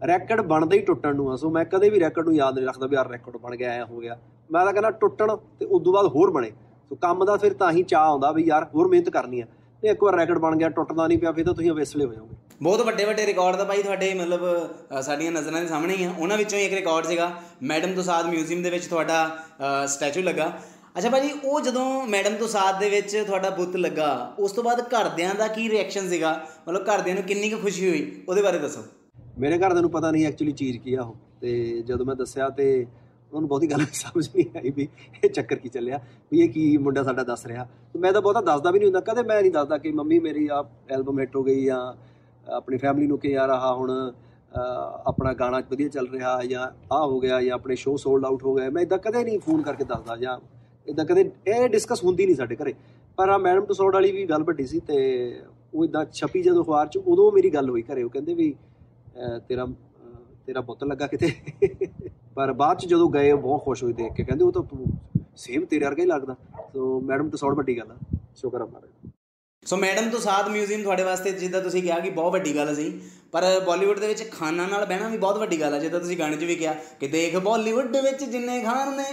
E: ਰੈਕਡ ਬਣਦਾ ਹੀ ਟੁੱਟਣ ਨੂੰ ਆ। ਸੋ ਮੈਂ ਕਦੇ ਵੀ ਰੈਕਡ ਨੂੰ ਯਾਦ ਨਹੀਂ ਰੱਖਦਾ ਵੀ ਯਾਰ ਰੈਕਡ ਬਣ ਗਿਆ ਐ ਹੋ ਗਿਆ। ਮੈਂ ਤਾਂ ਕਹਿੰਦਾ ਟੁੱਟਣ ਤੇ ਉਸ ਤੋਂ ਬਾਅਦ ਹੋਰ ਬਣੇ। ਸੋ ਕੰਮ ਦਾ ਫਿਰ ਤਾਂ ਹੀ ਚਾਹ ਆਉਂਦਾ ਵੀ ਯਾਰ ਹੋਰ ਮਿਹਨਤ ਕਰਨੀ ਆ। ਤੇ ਇੱਕ ਵਾਰ ਰੈਕਡ ਬਣ ਗਿਆ ਟੁੱਟਦਾ ਨਹੀਂ ਪਿਆ ਫਿਰ ਤਾਂ ਤੁਸੀਂ ਅਵੇਸਲੇ ਹੋ ਜਾਓਗੇ।
D: ਬਹੁਤ ਵੱਡੇ ਵੱਡੇ ਰਿਕਾਰਡ ਤਾਂ ਭਾਈ ਤੁਹਾਡੇ ਮਤਲਬ ਅ, ਸਾਡੀਆਂ ਨਜ਼ਰਾਂ ਦੇ ਸਾਹਮਣੇ ਹੀ ਆ। ਉਹਨਾਂ ਵਿੱਚੋਂ ਇੱਕ ਰਿਕਾਰਡ ਸੀਗਾ ਮੈਡਮ ਤੁਸਾਦ ਮਿਊਜ਼ੀਅਮ ਦੇ ਵਿੱਚ ਤੁਹਾਡਾ ਸਟੈਚੂ ਲੱਗਾ। ਅੱਛਾ ਭਾਜੀ ਉਹ ਜਦੋਂ ਮੈਡਮ ਤੁਸਾਦ ਦੇ ਵਿੱਚ ਤੁਹਾਡਾ ਬੁੱਤ ਲੱਗਾ ਉਸ ਤੋਂ ਬਾਅਦ ਘਰਦਿਆਂ ਦਾ ਕੀ ਰਿਐਕਸ਼ਨ ਸੀਗਾ? ਮਤਲਬ ਘਰਦਿਆਂ ਨੂੰ ਕਿੰਨੀ ਕੁ ਖੁਸ਼ੀ ਹੋਈ? ਉਹਦੇ ਬਾਰੇ ਦੱਸੋ।
E: ਮੇਰੇ ਘਰਦਿਆਂ ਨੂੰ ਪਤਾ ਨਹੀਂ ਐਕਚੁਅਲੀ ਚੀਜ਼ ਕੀ ਆ ਉਹ। ਤੇ ਜਦੋਂ ਮੈਂ ਦੱਸਿਆ ਤੇ ਉਹਨਾਂ ਨੂੰ ਬਹੁਤੀ ਗੱਲ ਸਮਝ ਨਹੀਂ ਆਈ ਵੀ ਇਹ ਚੱਕਰ ਕੀ ਚੱਲਿਆ ਵੀ ਇਹ ਕੀ ਮੁੰਡਾ ਸਾਡਾ ਦੱਸ ਰਿਹਾ। ਤੇ ਮੈਂ ਤਾਂ ਬਹੁਤਾ ਦੱਸਦਾ ਵੀ ਨਹੀਂ ਹੁੰਦਾ ਕਦੇ ਮੈਂ ਨਹੀਂ ਦੱਸਦਾ ਕਿ ਮੰਮੀ ਮੇਰੀ ਆ ਐਲਬਮ ਹਿੱਟ ਹੋ ਗਈ ਜਾਂ ਆਪਣੀ ਫੈਮਿਲੀ ਨੂੰ ਕਿ ਯਾਰ ਆਹ ਹੁਣ ਅਹ, ਆਪਣਾ ਗਾਣਾ ਵਧੀਆ ਚੱਲ ਰਿਹਾ ਜਾਂ ਆਹ ਹੋ ਗਿਆ ਜਾਂ ਆਪਣੇ ਸ਼ੋਅ ਸੋਲਡ ਆਊਟ ਹੋ ਗਏ। ਮੈਂ ਇਦਾਂ ਕਦੇ ਨਹੀਂ ਫੋਨ ਕਰਕੇ ਦੱਸਦਾ ਜਾਂ ਇਦਾਂ ਕਦੇ ਇਹ ਡਿਸਕਸ ਹੁੰਦੀ ਨਹੀਂ ਸਾਡੇ ਘਰੇ। ਪਰ ਆ ਮੈਡਮ ਟਸੌੜ ਵਾਲੀ ਵੀ ਗੱਲ ਵੱਡੀ ਸੀ ਤੇ ਉਹ ਇਦਾਂ ਛਪੀ ਜਦੋਂ ਅਖਬਾਰ 'ਚ ਉਦੋਂ ਮੇਰੀ ਗੱਲ ਹੋਈ ਘਰੇ। ਉਹ ਕਹਿੰਦੇ ਵੀ ਅਹ, ਤੇਰਾ ਅਹ, ਤੇਰਾ ਪੁੱਤ ਲੱਗਾ ਕਿਤੇ? ਪਰ ਬਾਅਦ 'ਚ ਜਦੋਂ ਗਏ ਉਹ ਬਹੁਤ ਖੁਸ਼ ਹੋਏ ਦੇਖ ਕੇ। ਕਹਿੰਦੇ ਉਹ ਤਾਂ ਤੂੰ ਸੇਮ ਤੇਰੇ ਵਰਗਾ ਹੀ ਲੱਗਦਾ। ਸੋ ਮੈਡਮ ਟਸੌੜ ਵੱਡੀ ਗੱਲ ਆ। ਸ਼ੁਕਰ ਆ ਮਾਰੇ
D: ਸੋ ਮੈਡਮ ਤੁਸਾਦ ਮਿਊਜ਼ੀਅਮ ਤੁਹਾਡੇ ਵਾਸਤੇ ਜਿੱਦਾਂ ਤੁਸੀਂ ਕਿਹਾ ਕਿ ਬਹੁਤ ਵੱਡੀ ਗੱਲ ਸੀ। ਪਰ ਬਾਲੀਵੁੱਡ ਦੇ ਵਿੱਚ ਖਾਨਾਂ ਨਾਲ ਬਹਿਣਾ ਵੀ ਬਹੁਤ ਵੱਡੀ ਗੱਲ ਆ ਜਿੱਦਾਂ ਤੁਸੀਂ ਗਾਣੇ 'ਚ ਵੀ ਕਿਹਾ ਕਿ ਦੇਖ ਬਾਲੀਵੁੱਡ ਵਿੱਚ ਜਿੰਨੇ ਖਾਨ ਨੇ।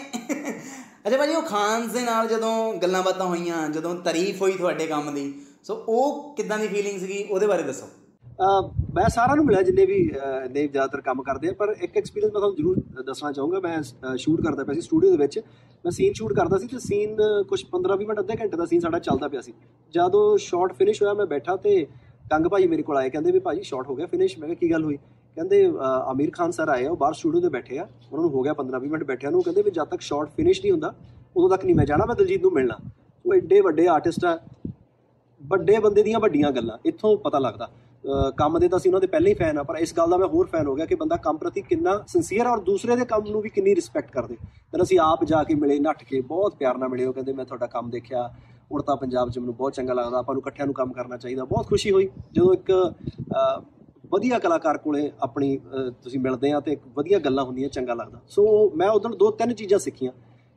D: ਅੱਛਾ ਭਾਜੀ ਉਹ ਖਾਨ ਦੇ ਨਾਲ ਜਦੋਂ ਗੱਲਾਂ ਬਾਤਾਂ ਹੋਈਆਂ ਜਦੋਂ ਤਾਰੀਫ ਹੋਈ ਤੁਹਾਡੇ ਕੰਮ ਦੀ ਸੋ ਉਹ ਕਿੱਦਾਂ ਦੀ ਫੀਲਿੰਗ ਸੀਗੀ? ਉਹਦੇ ਬਾਰੇ ਦੱਸੋ।
E: ਅਹ ਮੈਂ ਸਾਰਿਆਂ ਨੂੰ ਮਿਲਿਆ ਜਿੰਨੇ ਵੀ ਅਹ, ਨੇ ਜ਼ਿਆਦਾਤਰ ਕੰਮ ਕਰਦੇ ਆ ਪਰ ਇੱਕ ਐਕਸਪੀਰੀਅੰਸ ਮੈਂ ਤੁਹਾਨੂੰ ਜ਼ਰੂਰ ਦੱਸਣਾ ਚਾਹੂੰਗਾ। ਮੈਂ ਸ਼ੂਟ ਕਰਦਾ ਪਿਆ ਸੀ ਸਟੂਡੀਓ ਦੇ ਵਿੱਚ। ਮੈਂ ਸੀਨ ਸ਼ੂਟ ਕਰਦਾ ਸੀ ਤੇ ਸੀਨ ਕੁਝ 15-20 ਮਿੰਟ ਅੱਧੇ ਘੰਟੇ ਦਾ ਸੀਨ ਸਾਡਾ ਚੱਲਦਾ ਪਿਆ ਸੀ। ਜਦੋਂ ਸ਼ਾਟ ਫਿਨਿਸ਼ ਹੋਇਆ ਮੈਂ ਬੈਠਾ ਤੇ ਕੰਗ ਭਾਈ ਮੇਰੇ ਕੋਲ ਆਏ ਕਹਿੰਦੇ ਵੀ ਭਾਜੀ ਸ਼ਾਟ ਹੋ ਗਿਆ ਫਿਨਿਸ਼ ਮੈਂ ਕਿਹਾ ਕੀ ਗੱਲ ਹੋਈ? ਕਹਿੰਦੇ ਅਹ, ਆਮੀਰ ਖਾਨ ਸਰ ਆਏ ਆ ਉਹ ਬਾਹਰ ਸਟੂਡੀਓ ਦੇ ਬੈਠੇ ਆ। ਉਹਨਾਂ ਨੂੰ ਹੋ ਗਿਆ 15-20 ਮਿੰਟ ਬੈਠਿਆਂ ਨੂੰ। ਕਹਿੰਦੇ ਵੀ ਜਦ ਤੱਕ ਸ਼ਾਟ ਫਿਨਿਸ਼ ਨਹੀਂ ਹੁੰਦਾ ਉਦੋਂ ਤੱਕ ਨਹੀਂ ਮੈਂ ਜਾਣਾ ਮੈਂ ਦਲਜੀਤ ਨੂੰ ਮਿਲਣਾ। ਉਹ ਐਡੇ ਵੱਡੇ ਆਰਟਿਸਟ ਆ। ਵੱਡੇ ਬੰਦੇ ਦੀਆਂ ਵੱਡੀਆਂ ਗੱਲਾਂ ਇੱਥੋਂ ਪਤਾ ਲੱਗਦਾ। ਅਹ ਕੰਮ ਦੇ ਤਾਂ ਅਸੀਂ ਉਹਨਾਂ ਦੇ ਪਹਿਲੇ ਹੀ ਫੈਨ ਆ ਪਰ ਇਸ ਗੱਲ ਦਾ ਮੈਂ ਹੋਰ ਫੈਨ ਹੋ ਗਿਆ ਕਿ ਬੰਦਾ ਕੰਮ ਪ੍ਰਤੀ ਕਿੰਨਾ ਸਿੰਸੀਅਰ ਔਰ ਦੂਸਰੇ ਦੇ ਕੰਮ ਨੂੰ ਵੀ ਕਿੰਨੀ ਰਿਸਪੈਕਟ ਕਰਦੇ। ਫਿਰ ਅਸੀਂ ਆਪ ਜਾ ਕੇ ਮਿਲੇ ਨੱਠ ਕੇ ਬਹੁਤ ਪਿਆਰ ਨਾਲ ਮਿਲੇ ਉਹ ਕਹਿੰਦੇ ਮੈਂ ਤੁਹਾਡਾ ਕੰਮ ਦੇਖਿਆ ਉੜਤਾ ਪੰਜਾਬ 'ਚ ਮੈਨੂੰ ਬਹੁਤ ਚੰਗਾ ਲੱਗਦਾ ਆਪਾਂ ਨੂੰ ਇਕੱਠਿਆਂ ਨੂੰ ਕੰਮ ਕਰਨਾ ਚਾਹੀਦਾ। ਬਹੁਤ ਖੁਸ਼ੀ ਹੋਈ ਜਦੋਂ ਇੱਕ ਅਹ, ਵਧੀਆ ਕਲਾਕਾਰ ਕੋਲੇ ਆਪਣੀ ਅਹ, ਤੁਸੀਂ ਮਿਲਦੇ ਆ ਤੇ ਇੱਕ ਵਧੀਆ ਗੱਲਾਂ ਹੁੰਦੀਆਂ ਚੰਗਾ ਲੱਗਦਾ। ਸੋ ਮੈਂ ਉਦੋਂ ਦੋ ਤਿੰਨ ਚੀਜ਼ਾਂ ਸਿੱਖੀਆਂ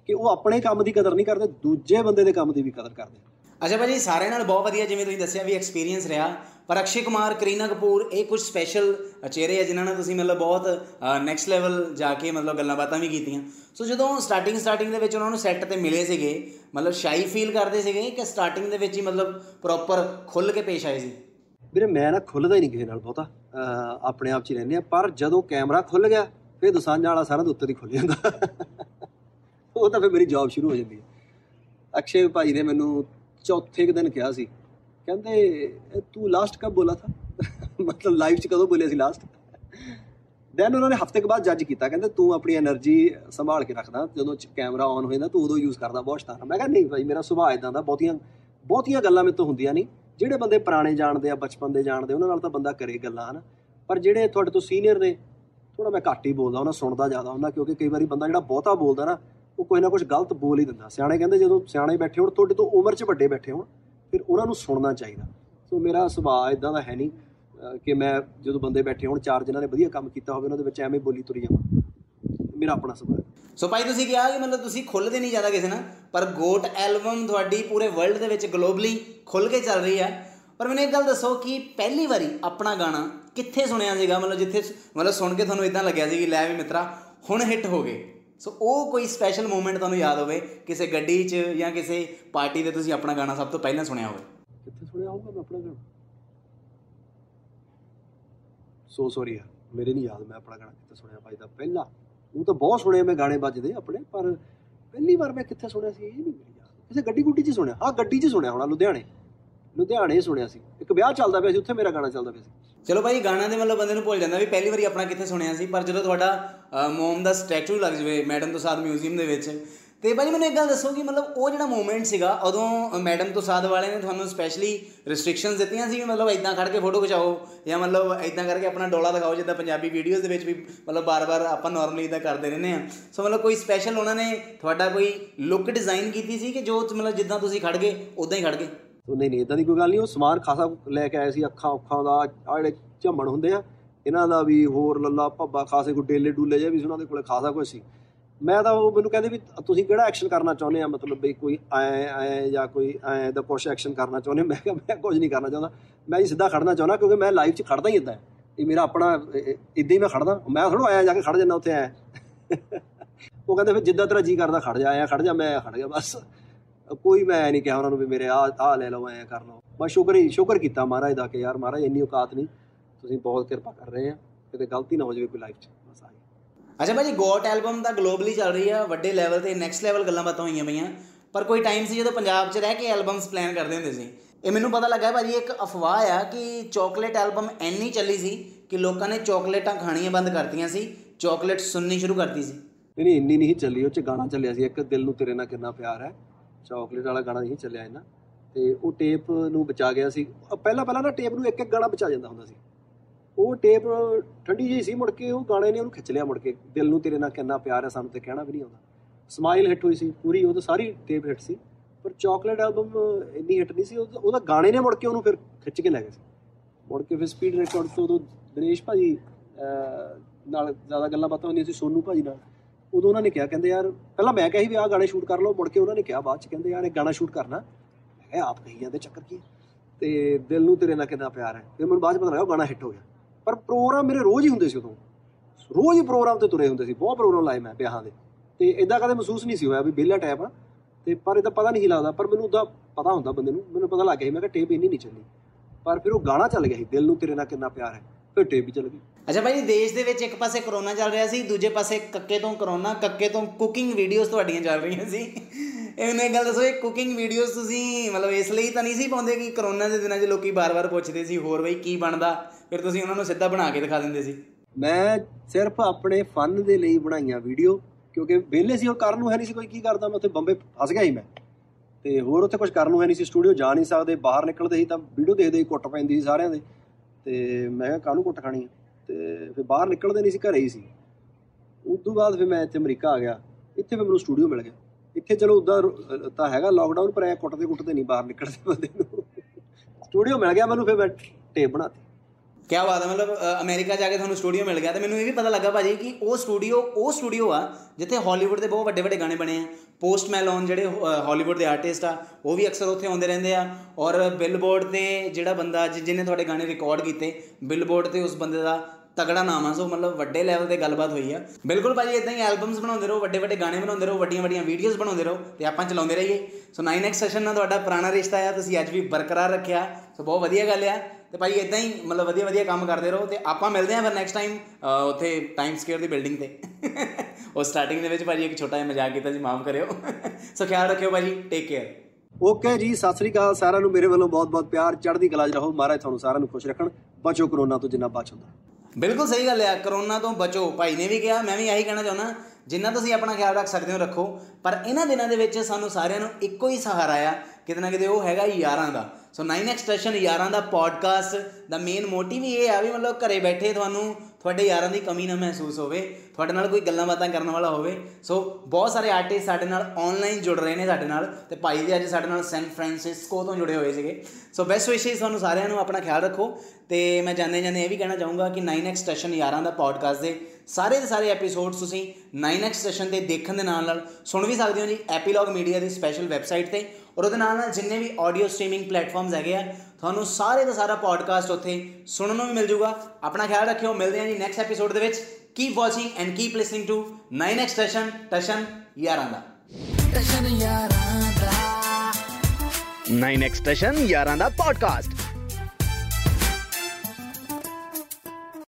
E: ਕਿ ਉਹ ਆਪਣੇ ਕੰਮ ਦੀ ਕਦਰ ਨਹੀਂ ਕਰਦੇ ਦੂਜੇ ਬੰਦੇ ਦੇ ਕੰਮ ਦੀ ਵੀ ਕਦਰ ਕਰਦੇ।
D: ਅੱਛਾ ਭਾਜੀ, ਸਾਰਿਆਂ ਨਾਲ ਬਹੁਤ ਵਧੀਆ ਜਿਵੇਂ ਤੁਸੀਂ ਦੱਸਿਆ ਵੀ ਐਕਸਪੀਰੀਅੰਸ ਰਿਹਾ। ਪਰ ਅਕਸ਼ੇ ਕੁਮਾਰ, ਕਰੀਨਾ ਕਪੂਰ, ਇਹ ਕੁਝ ਸਪੈਸ਼ਲ ਚਿਹਰੇ ਆ ਜਿਨ੍ਹਾਂ ਨਾਲ ਤੁਸੀਂ ਮਤਲਬ ਬਹੁਤ ਨੈਕਸਟ ਲੈਵਲ ਜਾ ਕੇ ਮਤਲਬ ਗੱਲਾਂ ਬਾਤਾਂ ਵੀ ਕੀਤੀਆਂ। ਸੋ ਜਦੋਂ ਸਟਾਰਟਿੰਗ ਸਟਾਰਟਿੰਗ ਦੇ ਵਿੱਚ ਉਹਨਾਂ ਨੂੰ ਸੈੱਟ ਤੇ ਮਿਲੇ ਸੀਗੇ, ਮਤਲਬ ਸ਼ਾਈ ਫੀਲ ਕਰਦੇ ਸੀਗੇ ਕਿ ਸਟਾਰਟਿੰਗ ਦੇ ਵਿੱਚ ਹੀ ਮਤਲਬ ਪ੍ਰੋਪਰ ਖੁੱਲ ਕੇ ਪੇਸ਼ ਆਏ ਸੀ?
E: ਵੀਰੇ, ਮੈਂ ਨਾ ਖੁੱਲਦਾ ਹੀ ਨਹੀਂ ਕਿਸੇ ਨਾਲ ਬਹੁਤਾ। ਅਹ, ਆਪਣੇ ਆਪ 'ਚ ਹੀ ਰਹਿੰਦੇ ਆ ਪਰ ਜਦੋਂ ਕੈਮਰਾ ਖੁੱਲ ਗਿਆ, ਫਿਰ ਦਸਾਂਝਾਂ ਵਾਲਾ ਸਾਰਾ ਦੇ ਉੱਤੇ ਹੀ ਖੁੱਲ ਜਾਂਦਾ। ਉਹ ਤਾਂ ਫਿਰ ਮੇਰੀ ਜੌਬ ਸ਼ੁਰੂ ਹੋ ਜਾਂਦੀ ਹੈ। ਅਕਸ਼ੇ ਭਾਈ ਨੇ ਮੈਨੂੰ ਚੌਥੇ ਦਿਨ ਕਿਹਾ ਸੀ। ਕਹਿੰਦੇ ਤੂੰ ਲਾਸਟ ਕਬ ਬੋਲਾ ਥਾ? ਮਤਲਬ ਲਾਈਵ 'ਚ ਕਦੋਂ ਬੋਲੇ ਸੀ ਲਾਸਟ ਦੈਨ ਉਹਨਾਂ ਨੇ ਹਫ਼ਤੇ ਕੇ ਬਾਅਦ ਜੱਜ ਕੀਤਾ। ਕਹਿੰਦੇ, ਤੂੰ ਆਪਣੀ એનર્ਜੀ ਸੰਭਾਲ ਕੇ ਰੱਖਦਾ। ਜਦੋਂ ਕੈਮਰਾ ਆਨ ਹੋਏ ਨਾ ਤੂੰ ਉਦੋਂ ਯੂਜ਼ ਕਰਦਾ ਬਹੁਤ ਸ਼ਤਾਨਾ ਮੈਂ ਕਿਹਾ, ਨਹੀਂ ਭਾਈ, ਮੇਰਾ ਸੁਭਾਅ ਇਦਾਂ ਦਾ, ਬਹੁਤੀਆਂ ਬਹੁਤੀਆਂ ਗੱਲਾਂ ਮੇਰੇ ਤੋਂ ਹੁੰਦੀਆਂ ਨਹੀਂ। ਜਿਹੜੇ ਬੰਦੇ ਪੁਰਾਣੇ ਜਾਣਦੇ ਆ, ਬਚਪਨ ਦੇ ਜਾਣਦੇ, ਉਹਨਾਂ ਨਾਲ ਤਾਂ ਬੰਦਾ ਕਰੇ ਗੱਲਾਂ, ਹਨ। ਪਰ ਜਿਹੜੇ ਤੁਹਾਡੇ ਤੋਂ ਸੀਨੀਅਰ ਨੇ ਥੋੜਾ ਮੈਂ ਘੱਟ ਹੀ ਬੋਲਦਾ, ਉਹਨਾਂ ਸੁਣਦਾ ਜ਼ਿਆਦਾ ਹੁੰਦਾ ਕਿਉਂਕਿ ਕਈ ਵਾਰੀ ਬੰਦਾ ਜਿਹੜਾ ਬਹੁਤਾ ਬੋਲਦਾ ਨਾ ਉਹ ਕੋਈ ਨਾ ਕੁਝ ਗਲਤ ਬੋਲ ਹੀ ਦਿੰਦਾ। ਸਿਆਣੇ ਕਹਿੰਦੇ ਜਦੋਂ ਸਿਆਣੇ ਬੈਠੇ ਹੋਣ, ਤੁਹਾਡੇ ਤੋਂ ਉਮਰ 'ਚ ਵੱਡੇ ਬੈਠੇ ਹੋਣ, ਫਿਰ ਉਹਨਾਂ ਨੂੰ ਸੁਣਨਾ ਚਾਹੀਦਾ। ਸੋ ਮੇਰਾ ਸੁਭਾਅ ਇਦਾਂ ਦਾ ਹੈ ਨਹੀਂ ਕਿ ਮੈਂ ਜਦੋਂ ਬੰਦੇ ਬੈਠੇ ਹੋਣ, ਚਾਰ ਜਿਨ੍ਹਾਂ ਨੇ ਵਧੀਆ ਕੰਮ ਕੀਤਾ ਹੋਵੇ, ਉਹਨਾਂ ਦੇ ਵਿੱਚ ਐਵੇਂ ਬੋਲੀ ਤੁਰੀ ਜਾਵਾਂ। ਮੇਰਾ ਆਪਣਾ ਸੁਭਾਅ
D: ਸੋ ਭਾਈ, ਤੁਸੀਂ ਕਿਹਾ ਕਿ ਮਤਲਬ ਤੁਸੀਂ ਖੁੱਲਦੇ ਨਹੀਂ ਜ਼ਿਆਦਾ ਕਿਸੇ ਨਾਲ, ਪਰ ਗੋਟ ਐਲਬਮ ਤੁਹਾਡੀ ਪੂਰੇ ਵਰਲਡ ਦੇ ਵਿੱਚ ਗਲੋਬਲੀ ਖੁੱਲ ਕੇ ਚੱਲ ਰਹੀ ਹੈ। ਪਰ ਮੈਨੂੰ ਇੱਕ ਗੱਲ ਦੱਸੋ ਕਿ ਪਹਿਲੀ ਵਾਰੀ ਆਪਣਾ ਗਾਣਾ ਕਿੱਥੇ ਸੁਣਿਆ ਸੀਗਾ? ਮਤਲਬ ਜਿੱਥੇ ਮਤਲਬ ਸੁਣ ਕੇ ਤੁਹਾਨੂੰ ਇਦਾਂ ਲੱਗਿਆ ਸੀ ਕਿ ਲੈ ਵੀ ਮਿੱਤਰਾ, ਹੁਣ ਹਿੱਟ ਹੋ ਗਏ। ਸੋ ਉਹ ਕੋਈ ਸਪੈਸ਼ਲ ਮੂਮੈਂਟ ਤੁਹਾਨੂੰ ਯਾਦ ਹੋਵੇ, ਕਿਸੇ ਗੱਡੀ 'ਚ ਜਾਂ ਕਿਸੇ ਪਾਰਟੀ ਤੇ ਤੁਸੀਂ ਆਪਣਾ ਗਾਣਾ ਸਭ ਤੋਂ ਪਹਿਲਾਂ ਸੁਣਿਆ ਹੋਵੇ।
E: ਕਿੱਥੇ ਸੁਣਿਆ ਹੋਊਗਾ ਮੈਂ ਆਪਣਾ ਗਾਣਾ? ਸੋ ਸੌਰੀ ਯਾਰ, ਮੇਰੇ ਨਹੀਂ ਯਾਦ ਮੈਂ ਆਪਣਾ ਗਾਣਾ ਕਿੱਥੇ ਸੁਣਿਆ ਭਾਈ ਦਾ। ਪਹਿਲਾ, ਉਹ ਤਾਂ ਬਹੁਤ ਸੁਣੇ ਮੈਂ ਗਾਣੇ ਵੱਜਦੇ ਆਪਣੇ, ਪਰ ਪਹਿਲੀ ਵਾਰ ਮੈਂ ਕਿੱਥੇ ਸੁਣਿਆ ਸੀ, ਇਹ ਨਹੀਂ ਮੇਰੀ ਯਾਦ। ਕਿਸੇ ਗੱਡੀ ਗੁੱਡੀ 'ਚ ਸੁਣਿਆ? ਹਾਂ, ਗੱਡੀ 'ਚ ਸੁਣਿਆ ਹੋਣਾ, ਲੁਧਿਆਣੇ। ਲੁਧਿਆਣੇ ਸੁਣਿਆ ਸੀ। ਇੱਕ ਵਿਆਹ ਚੱਲਦਾ ਪਿਆ ਸੀ, ਉੱਥੇ ਮੇਰਾ ਗਾਣਾ ਚੱਲਦਾ ਪਿਆ ਸੀ।
D: ਚਲੋ ਭਾਈ ਗਾਣਾ ਦੇ ਮਤਲਬ ਬੰਦੇ ਨੂੰ ਭੁੱਲ ਜਾਂਦਾ ਵੀ ਪਹਿਲੀ ਵਾਰੀ ਆਪਣਾ ਕਿੱਥੇ ਸੁਣਿਆ ਸੀ, ਪਰ ਜਦੋਂ ਤੁਹਾਡਾ ਮੋਮ ਦਾ ਸਟੈਚੂ ਲੱਗ ਜਵੇ ਮੈਡਮ ਤੋਂ ਸਾਥ ਮਿਊਜ਼ੀਅਮ ਦੇ ਵਿੱਚ, ਤੇ ਭਾਈ ਮੈਨੂੰ ਇੱਕ ਗੱਲ ਦੱਸੋ ਕਿ ਮਤਲਬ ਉਹ ਜਿਹੜਾ ਮੂਮੈਂਟ ਸੀਗਾ, ਉਦੋਂ ਮੈਡਮ ਤੋਂ ਸਾਥ ਵਾਲੇ ਨੇ ਤੁਹਾਨੂੰ ਸਪੈਸ਼ਲੀ ਰੈਸਟ੍ਰਿਕਸ਼ਨਸ ਦਿੱਤੀਆਂ ਸੀ ਮਤਲਬ ਇਦਾਂ ਖੜ ਕੇ ਫੋਟੋ ਖਿਚਾਓ, ਜਾਂ ਮਤਲਬ ਇਦਾਂ ਕਰਕੇ ਆਪਣਾ ਡੋਲਾ ਦਿਖਾਓ, ਜਿੱਦਾਂ ਪੰਜਾਬੀ ਵੀਡੀਓਜ਼ ਦੇ ਵਿੱਚ ਵੀ ਮਤਲਬ ਬਾਰ-ਬਾਰ ਆਪਾਂ ਨਾਰਮਲੀ ਇਦਾਂ ਕਰਦੇ ਰਹਿੰਦੇ ਆ ਸੋ ਮਤਲਬ ਕੋਈ ਸਪੈਸ਼ਲ ਉਹਨਾਂ ਨੇ ਤੁਹਾਡਾ ਕੋਈ ਲੁੱਕ ਡਿਜ਼ਾਈਨ ਕੀਤੀ ਸੀ ਕਿ ਜੋ ਮਤਲਬ ਜਿੱਦਾਂ ਤੁਸੀਂ ਖੜ ਗਏ ਉਦਾਂ ਹੀ ਖੜ ਗਏ?
E: ਉਹ ਨਹੀਂ ਨਹੀਂ ਇਦਾਂ ਦੀ ਕੋਈ ਗੱਲ ਨਹੀਂ, ਉਹ ਸਮਾਨ ਖਾਸਾ ਲੈ ਕੇ ਆਏ ਸੀ, ਅੱਖਾਂ, ਉੱਖਾਂ ਦਾ ਆ ਜਿਹੜੇ ਝੰਮਣ ਹੁੰਦੇ ਆ, ਇਹਨਾਂ ਦਾ ਵੀ ਹੋਰ ਲੱਲਾ ਭੱਬਾ, ਖਾਸੇ ਕੋ ਡੇਲੇ ਡੂਲੇ ਜੇ ਵੀ ਉਹਨਾਂ ਦੇ ਕੋਲੇ, ਖਾਸਾ ਕੁਝ ਸੀ। ਮੈਂ ਤਾਂ ਉਹ ਮੈਨੂੰ ਕਹਿੰਦੇ ਵੀ ਤੁਸੀਂ ਕਿਹੜਾ ਐਕਸ਼ਨ ਕਰਨਾ ਚਾਹੁੰਦੇ ਆ? ਮਤਲਬ ਵੀ ਕੋਈ ਐ ਐ ਜਾਂ ਕੋਈ ਐ ਦਾ ਕੁਝ ਐਕਸ਼ਨ ਕਰਨਾ ਚਾਹੁੰਦੇ ਮੈਂ ਕਿਹਾ, ਮੈਂ ਕੁਝ ਨਹੀਂ ਕਰਨਾ ਚਾਹੁੰਦਾ। ਮੈਂ ਜੀ ਸਿੱਧਾ ਖੜਨਾ ਚਾਹੁੰਦਾ ਕਿਉਂਕਿ ਮੈਂ ਲਾਈਵ 'ਚ ਖੜਦਾ ਹੀ ਇਦਾਂ ਇਹ ਮੇਰਾ ਆਪਣਾ ਇਦਾਂ ਹੀ ਮੈਂ ਖੜਦਾ। ਮੈਂ ਥੋੜਾ ਆਇਆ ਜਾ ਕੇ ਖੜ ਜੰਨਾ ਉੱਥੇ ਆਇਆ ਉਹ ਕਹਿੰਦੇ ਫਿਰ ਜਿੱਦਾਂ ਤੇਰਾ ਜੀ ਕਰਦਾ ਖੜ ਜਾ ਆਇਆ ਖੜ ਜਾ, ਮੈਂ ਖੜ ਗਿਆ, ਬਸ। ਕੋਈ ਮੈਂ ਨਹੀਂ ਕਿਹਾ ਉਹਨਾਂ ਨੂੰ ਵੀ ਮੇਰੇ ਆ ਆ ਲੈ ਲਓ ਐ ਕਰ ਲਓ। ਮੈਂ ਸ਼ੁਕਰ ਹੀ ਸ਼ੁਕਰ ਕੀਤਾ ਮਹਾਰਾਜ ਦਾ ਕਿ ਯਾਰ ਮਹਾਰਾਜ ਇੰਨੀ ਔਕਾਤ ਨਹੀਂ। ਤੁਸੀਂ ਬਹੁਤ ਕਿਰਪਾ ਕਰ ਰਹੇ ਆ। ਕਿਤੇ ਗਲਤੀ ਨਾ ਹੋ ਜਾਵੇ ਕੋਈ ਲਾਈਫ 'ਚ। ਬਸ ਆਈ
D: ਅੱਛਾ ਭਾਜੀ ਗੋਟ ਐਲਬਮ ਤਾਂ ਗਲੋਬਲੀ ਚੱਲ ਰਹੀ ਆ। ਵੱਡੇ ਲੈਵਲ ਤੇ ਨੈਕਸਟ ਲੈਵਲ ਗੱਲਾਂ ਬਾਤਾਂ ਹੋਈਆਂ ਪਈਆਂ। ਪਰ ਕੋਈ ਟਾਈਮ ਸੀ ਜਦੋਂ ਪੰਜਾਬ 'ਚ ਰਹਿ ਕੇ ਐਲਬਮਸ ਪਲਾਨ ਕਰਦੇ ਹੁੰਦੇ ਸੀ। ਇਹ ਮੈਨੂੰ ਪਤਾ ਲੱਗਾ ਭਾਜੀ ਇੱਕ ਅਫਵਾਹ ਆ ਕਿ ਚਾਕਲੇਟ ਐਲਬਮ ਐਨੀ ਚੱਲੀ ਸੀ ਕਿ ਲੋਕਾਂ ਨੇ ਚਾਕਲੇਟਾਂ ਖਾਣੀਆਂ ਬੰਦ ਕਰਤੀਆਂ ਸੀ। ਚਾਕਲੇਟ ਸੁਣਨੀ ਸ਼ੁਰੂ ਕਰਤੀ ਸੀ।
E: ਨਹੀਂ ਇੰਨੀ ਨਹੀਂ ਚੱਲੀ। ਉਹ 'ਚ ਗਾਣਾ ਚੱਲਿਆ ਸੀ। ਇੱਕ ਦਿਲ ਨੂੰ ਤੇਰੇ ਨਾਲ ਕਿੰਨਾ ਪਿਆਰ ਹੈ। ਚਾਕਲੇਟ ਵਾਲਾ ਗਾਣਾ ਨਹੀਂ ਚੱਲਿਆ ਇਹਨਾਂ ਤੇ ਉਹ ਟੇਪ ਨੂੰ ਬਚਾ ਗਿਆ ਸੀ। ਪਹਿਲਾਂ ਪਹਿਲਾਂ ਨਾ ਟੇਪ ਨੂੰ ਇੱਕ ਇੱਕ ਗਾਣਾ ਬਚਾ ਜਾਂਦਾ ਹੁੰਦਾ ਸੀ। ਉਹ ਟੇਪ ਠੰਡੀ ਜਿਹੀ ਸੀ ਮੁੜ ਕੇ, ਉਹ ਗਾਣੇ ਨੇ ਉਹਨੂੰ ਖਿੱਚ ਲਿਆ ਮੁੜ ਕੇ। ਦਿਲ ਨੂੰ ਤੇਰੇ ਨਾਲ ਕਿੰਨਾ ਪਿਆਰ ਹੈ ਸਾਨੂੰ ਤੇ ਕਹਿਣਾ ਵੀ ਨਹੀਂ ਆਉਂਦਾ। ਸਮਾਈਲ ਹਿੱਟ ਹੋਈ ਸੀ ਪੂਰੀ, ਉਹ ਤਾਂ ਸਾਰੀ ਟੇਪ ਹਿੱਟ ਸੀ। ਪਰ ਚਾਕਲੇਟ ਐਲਬਮ ਇੰਨੀ ਹਿੱਟ ਨਹੀਂ ਸੀ ਉਹਦਾ ਗਾਣੇ ਨੇ ਮੁੜ ਕੇ ਉਹਨੂੰ ਫਿਰ ਖਿੱਚ ਕੇ ਲੈ ਗਏ ਸੀ। ਮੁੜ ਕੇ ਫਿਰ ਸਪੀਡ ਰਿਕਾਰਡ ਤੋਂ ਉਦੋਂ ਦਿਨੇਸ਼ ਭਾਜੀ ਨਾਲ ਜ਼ਿਆਦਾ ਗੱਲਾਂ ਬਾਤਾਂ ਹੁੰਦੀਆਂ ਸੀ ਸੋਨੂ ਭਾਜੀ ਨਾਲ। ਉਦੋਂ ਉਹਨਾਂ ਨੇ ਕਿਹਾ, ਕਹਿੰਦੇ ਯਾਰ, ਪਹਿਲਾਂ ਮੈਂ ਕਿਹਾ ਸੀ ਵੀ ਆਹ ਗਾਣੇ ਸ਼ੂਟ ਕਰ ਲਓ, ਮੁੜ ਕੇ ਉਹਨਾਂ ਨੇ ਕਿਹਾ ਬਾਅਦ ਚ, ਕਹਿੰਦੇ ਯਾਰ, ਇਹ ਗਾਣਾ ਸ਼ੂਟ ਕਰਨਾ। ਮੈਂ ਕਿਹਾ, ਆਪ ਕਹੀ ਜਾਂਦੇ ਚੱਕਰ ਕੀ ਤੇ ਦਿਲ ਨੂੰ ਤੇਰੇ ਨਾਲ ਕਿੰਨਾ ਪਿਆਰ ਹੈ? ਫਿਰ ਮੈਨੂੰ ਬਾਅਦ ਚ ਪਤਾ ਲੱਗਾ ਉਹ ਗਾਣਾ ਹਿੱਟ ਹੋ ਗਿਆ। ਪਰ ਪ੍ਰੋਗਰਾਮ ਮੇਰੇ ਰੋਜ਼ ਹੀ ਹੁੰਦੇ ਸੀ ਉਦੋਂ। ਰੋਜ਼ ਹੀ ਪ੍ਰੋਗਰਾਮ ਤੇ ਤੁਰੇ ਹੁੰਦੇ ਸੀ, ਬਹੁਤ ਪ੍ਰੋਗਰਾਮ ਲਾਏ ਮੈਂ ਵਿਆਹਾਂ ਦੇ। ਤੇ ਇਦਾਂ ਕਦੇ ਮਹਿਸੂਸ ਨਹੀਂ ਸੀ ਹੋਇਆ ਵੀ ਬੇਲਾ ਟਾਈਪ ਆ। ਤੇ ਪਰ ਇਹਦਾ ਪਤਾ ਨਹੀਂ ਲੱਗਦਾ, ਪਰ ਮੈਨੂੰ ਉਹਦਾ ਪਤਾ ਹੁੰਦਾ ਬੰਦੇ ਨੂੰ, ਮੈਨੂੰ ਪਤਾ ਲੱਗ ਗਿਆ ਸੀ, ਮੈਂ ਕਿਹਾ ਟੇਪ ਇੰਨੀ ਨਹੀਂ ਚੱਲੀ। ਪਰ ਫਿਰ ਉਹ ਗਾਣਾ ਚੱਲ ਗਿਆ ਸੀ, ਦਿਲ ਨੂੰ ਤੇਰੇ ਨਾਲ ਕਿੰਨਾ ਪਿਆਰ ਹੈ। ਫਿਰ ਟੇਪ ਵੀ ਚੱਲ ਗਈ।
D: ਅੱਛਾ ਭਾਈ ਦੇਸ਼ ਦੇ ਵਿੱਚ ਇੱਕ ਪਾਸੇ ਕਰੋਨਾ ਚੱਲ ਰਿਹਾ ਸੀ, ਦੂਜੇ ਪਾਸੇ ਕੱਕੇ ਤੋਂ ਕਰੋਨਾ ਕੱਕੇ ਤੋਂ ਕੁਕਿੰਗ ਵੀਡੀਓਜ਼ ਤੁਹਾਡੀਆਂ ਚੱਲ ਰਹੀਆਂ ਸੀ। ਇਹਨੇ ਇੱਕ ਗੱਲ ਦੱਸੋ, ਇਹ ਕੁਕਿੰਗ ਵੀਡੀਓਜ਼ ਤੁਸੀਂ ਮਤਲਬ ਇਸ ਲਈ ਤਾਂ ਨਹੀਂ ਸੀ ਪਾਉਂਦੇ ਕਿ ਕਰੋਨਾ ਦੇ ਦਿਨਾਂ 'ਚ ਲੋਕੀ ਬਾਰ-ਬਾਰ ਪੁੱਛਦੇ ਸੀ, ਹੋਰ ਬਈ ਕੀ ਬਣਦਾ? ਫਿਰ ਤੁਸੀਂ ਉਹਨਾਂ ਨੂੰ ਸਿੱਧਾ ਬਣਾ ਕੇ ਦਿਖਾ ਦਿੰਦੇ ਸੀ।
E: ਮੈਂ ਸਿਰਫ ਆਪਣੇ ਫਨ ਦੇ ਲਈ ਬਣਾਈਆਂ ਵੀਡੀਓ ਕਿਉਂਕਿ ਵਿਹਲੇ ਸੀ ਹੋਰ ਕਰਨ ਨੂੰ ਹੈ ਨਹੀਂ ਸੀ ਕੋਈ, ਕੀ ਕਰਦਾ ਮੈਂ, ਉੱਥੇ ਬੰਬੇ ਫਸ ਗਿਆ ਸੀ ਮੈਂ। ਤੇ ਹੋਰ ਉੱਥੇ ਕੁਝ ਕਰਨ ਨੂੰ ਹੈ ਨਹੀਂ ਸੀ ਸਟੂਡੀਓ ਜਾ ਨਹੀਂ ਸਕਦੇ, ਬਾਹਰ ਨਿਕਲਦੇ ਸੀ ਤਾਂ ਵੀਡੀਓ ਦੇਖਦੇ ਹੀ ਕੁੱਟ ਪੈਂਦੀ ਸੀ ਸਾਰਿਆਂ ਦੇ। ਤੇ ਮੈਂ ਕਿਹਾ, ਕਾਹਨੂੰ ਕੁੱਟ ਖਾਣੀ ਤੇ ਫਿਰ ਬਾਹਰ ਨਿਕਲਦੇ ਨਹੀਂ ਸੀ, ਘਰੇ ਹੀ ਸੀ। ਉਸ ਤੋਂ ਬਾਅਦ ਫਿਰ ਮੈਂ ਇੱਥੇ ਅਮਰੀਕਾ ਆ ਗਿਆ। ਇੱਥੇ ਫਿਰ ਮੈਨੂੰ ਸਟੂਡੀਓ ਮਿਲ ਗਿਆ। ਇੱਥੇ ਚਲੋ ਉਦਾਂ ਤਾਂ ਹੈਗਾ ਲਾਕਡਾਊਨ ਪਰ ਐ ਕੁੱਟਦੇ ਕੁੱਟਦੇ ਨਹੀਂ ਬਾਹਰ ਨਿਕਲਦੇ ਬੰਦੇ ਨੂੰ। ਸਟੂਡੀਓ ਮਿਲ ਗਿਆ ਮੈਨੂੰ, ਫਿਰ ਮੈਂ ਟੇਪ ਬਣਾਤੀ।
D: ਕੀ ਬਾਤ ਹੈ, ਮਤਲਬ ਅਮਰੀਕਾ ਜਾ ਕੇ ਤੁਹਾਨੂੰ ਸਟੂਡੀਓ ਮਿਲ ਗਿਆ। ਤੇ ਮੈਨੂੰ ਇਹ ਵੀ ਪਤਾ ਲੱਗਾ ਭਾਜੀ ਕਿ ਉਹ ਸਟੂਡੀਓ ਉਹ ਸਟੂਡੀਓ ਆ ਜਿੱਥੇ ਹਾਲੀਵੁੱਡ ਦੇ ਬਹੁਤ ਵੱਡੇ ਵੱਡੇ ਗਾਣੇ ਬਣੇ ਆ। ਪੋਸਟ ਮੈਲੋਨ ਜਿਹੜੇ ਹਾਲੀਵੁੱਡ ਦੇ ਆਰਟਿਸਟ ਆ, ਉਹ ਵੀ ਅਕਸਰ ਉੱਥੇ ਆਉਂਦੇ ਰਹਿੰਦੇ ਆ। ਔਰ ਬਿਲਬੋਰਡ ਤੇ ਜਿਹੜਾ ਬੰਦਾ ਜਿਹਨੇ ਤੁਹਾਡੇ ਗਾਣੇ ਰਿਕਾਰਡ ਕੀਤੇ ਬਿਲਬੋਰਡ ਤੇ ਉਸ ਬੰਦੇ ਦਾ ਤਗੜਾ ਨਾਮ ਆ, ਸੋ ਮਤਲਬ ਵੱਡੇ ਲੈਵਲ ਤੇ ਗੱਲਬਾਤ ਹੋਈ ਆ। ਬਿਲਕੁਲ ਭਾਜੀ ਇਦਾਂ ਹੀ ਐਲਬਮਸ ਬਣਾਉਂਦੇ ਰਹੋ, ਵੱਡੇ ਵੱਡੇ ਗਾਣੇ ਬਣਾਉਂਦੇ ਰਹੋ, ਵੱਡੀਆਂ ਵੱਡੀਆਂ ਵੀਡੀਓਜ਼ ਬਣਾਉਂਦੇ ਰਹੋ ਤੇ ਆਪਾਂ ਚਲਾਉਂਦੇ ਰਹੀਏ। ਸੋ 9x ਸੈਸ਼ਨ ਨਾਲ ਤੁਹਾਡਾ ਪੁਰਾਣਾ ਰਿਸ਼ਤਾ ਆ ਤੁਸੀਂ ਅੱਜ ਵੀ ਬਰਕਰਾਰ ਰੱਖਿਆ। ਸੋ ਬਹੁਤ ਵਧੀਆ ਗੱਲ ਆ। ਤੇ ਭਾਈ ਇਦਾਂ ਹੀ ਮਤਲਬ ਵਧੀਆ ਵਧੀਆ ਕੰਮ ਕਰਦੇ ਰਹੋ ਤੇ ਆਪਾਂ ਮਿਲਦੇ ਆਂ ਫਿਰ ਨੈਕਸਟ ਟਾਈਮ ਉੱਥੇ ਟਾਈਮ ਸਕੇਅਰ ਦੀ ਬਿਲਡਿੰਗ ਤੇ। ਉਹ ਸਟਾਰਟਿੰਗ ਦੇ ਵਿੱਚ ਭਾਜੀ ਇੱਕ ਛੋਟਾ ਜਿਹਾ ਮਜ਼ਾਕ ਕੀਤਾ ਜੀ ਮਾਫ ਕਰਿਓ। ਸੋ ਖਿਆਲ ਰੱਖਿਓ ਭਾਜੀ ਟੇਕ ਕੇਅਰ
E: ਓਕੇ ਜੀ, ਸਤਿ ਸ੍ਰੀ ਅਕਾਲ ਸਾਰਿਆਂ ਨੂੰ, ਮੇਰੇ ਵੱਲੋਂ ਬਹੁਤ-ਬਹੁਤ ਪਿਆਰ, ਚੜ੍ਹਦੀ ਕਲਾ 'ਚ ਰਹੋ। ਮਹਾਰਾਜ ਤੁਹਾਨੂੰ ਸਾਰਿਆਂ ਨੂੰ ਖੁਸ਼ ਰੱਖਣ। ਬਚੋ ਕਰੋਨਾ ਤੋਂ ਜਿੰਨਾ ਬਚ ਹੁੰਦਾ।
D: ਬਿਲਕੁਲ ਸਹੀ ਗੱਲ ਹੈ ਕਰੋਨਾ ਤੋਂ ਬਚੋ। ਭਾਈ ਨੇ ਵੀ ਕਿਹਾ, ਮੈਂ ਵੀ ਇਹੀ ਕਹਿਣਾ ਚਾਹੁੰਦਾ, ਜਿੰਨਾ ਤੁਸੀਂ ਆਪਣਾ ਖਿਆਲ ਰੱਖ ਸਕਦੇ ਹੋ, ਰੱਖੋ। ਪਰ ਇਹਨਾਂ ਦਿਨਾਂ ਦੇ ਵਿੱਚ ਸਾਨੂੰ ਸਾਰਿਆਂ ਨੂੰ ਇੱਕੋ ਹੀ ਸਹਾਰਾ ਆ, ਕਿਤੇ ਨਾ ਕਿਤੇ ਉਹ ਹੈਗਾ ਯਾਰਾਂ ਦਾ। ਸੋ 9x ਸਟੇਸ਼ਨ ਯਾਰਾਂ ਦਾ ਪੋਡਕਾਸਟ ਦਾ ਮੇਨ ਮੋਟਿਵ ਹੀ ਇਹ ਆ ਵੀ ਮਤਲਬ ਘਰੇ ਬੈਠੇ ਤੁਹਾਨੂੰ ਤੁਹਾਡੇ ਯਾਰਾਂ ਦੀ ਕਮੀ ਨਾ ਮਹਿਸੂਸ ਹੋਵੇ, ਤੁਹਾਡੇ ਨਾਲ ਕੋਈ ਗੱਲਾਂ ਬਾਤਾਂ ਕਰਨ ਵਾਲਾ ਹੋਵੇ। ਸੋ ਬਹੁਤ ਸਾਰੇ ਆਰਟਿਸਟ ਸਾਡੇ ਨਾਲ ਆਨਲਾਈਨ ਜੁੜ ਰਹੇ ਨੇ ਸਾਡੇ ਨਾਲ ਤੇ ਭਾਈ ਵੀ ਅੱਜ ਸਾਡੇ ਨਾਲ ਸੈਨ ਫ੍ਰਾਂਸਿਸਕੋ ਤੋਂ ਜੁੜੇ ਹੋਏ ਸੀਗੇ। ਸੋ ਬੈਸਟ ਵਿਸ਼ੇਸ ਤੁਹਾਨੂੰ ਸਾਰਿਆਂ ਨੂੰ, ਆਪਣਾ ਖਿਆਲ ਰੱਖੋ ਤੇ ਮੈਂ ਜਾਂਦੇ ਜਾਂਦੇ ਇਹ ਵੀ ਕਹਿਣਾ ਚਾਹੂੰਗਾ ਕਿ 9x ਸਟੇਸ਼ਨ ਯਾਰਾਂ ਦਾ ਪੋਡਕਾਸਟ ਦੇ ਸਾਰੇ ਦੇ ਸਾਰੇ ਐਪੀਸੋਡਸ ਤੁਸੀਂ 9x ਸਟੇਸ਼ਨ ਤੇ ਦੇਖਣ ਦੇ ਨਾਲ ਨਾਲ ਸੁਣ ਵੀ ਸਕਦੇ ਹੋ ਜੀ ਐਪੀਲੌਗ ਮੀਡੀਆ ਦੀ ਸਪੈਸ਼ਲ ਵੈਬਸਾਈਟ ਤੇ। ਔਰ ਉਹਦੇ ਨਾਲ ਨਾਲ ਜਿੰਨੇ ਵੀ ਆਡੀਓ ਸਟ੍ਰੀਮਿੰਗ ਪਲੇਟਫਾਰਮਸ ਹੈਗੇ ਆ ਤੁਹਾਨੂੰ ਸਾਰੇ ਦਾ ਸਾਰਾ ਪੋਡਕਾਸਟ ਉੱਥੇ ਸੁਣਨ ਨੂੰ ਵੀ ਮਿਲ ਜੂਗਾ। ਆਪਣਾ ਖਿਆਲ ਰੱਖਿਓ ਮਿਲਦੇ ਹਾਂ ਜੀ ਨੈਕਸਟ ਐਪੀਸੋਡ ਦੇ ਵਿੱਚ। Keep watching and keep listening to 9x station Tashan ਯਾਰਾਂ ਦਾ।
C: 9x ਸਟੇਸ਼ਨ ਯਾਰਾਂ ਦਾ ਪੋਡਕਾਸਟ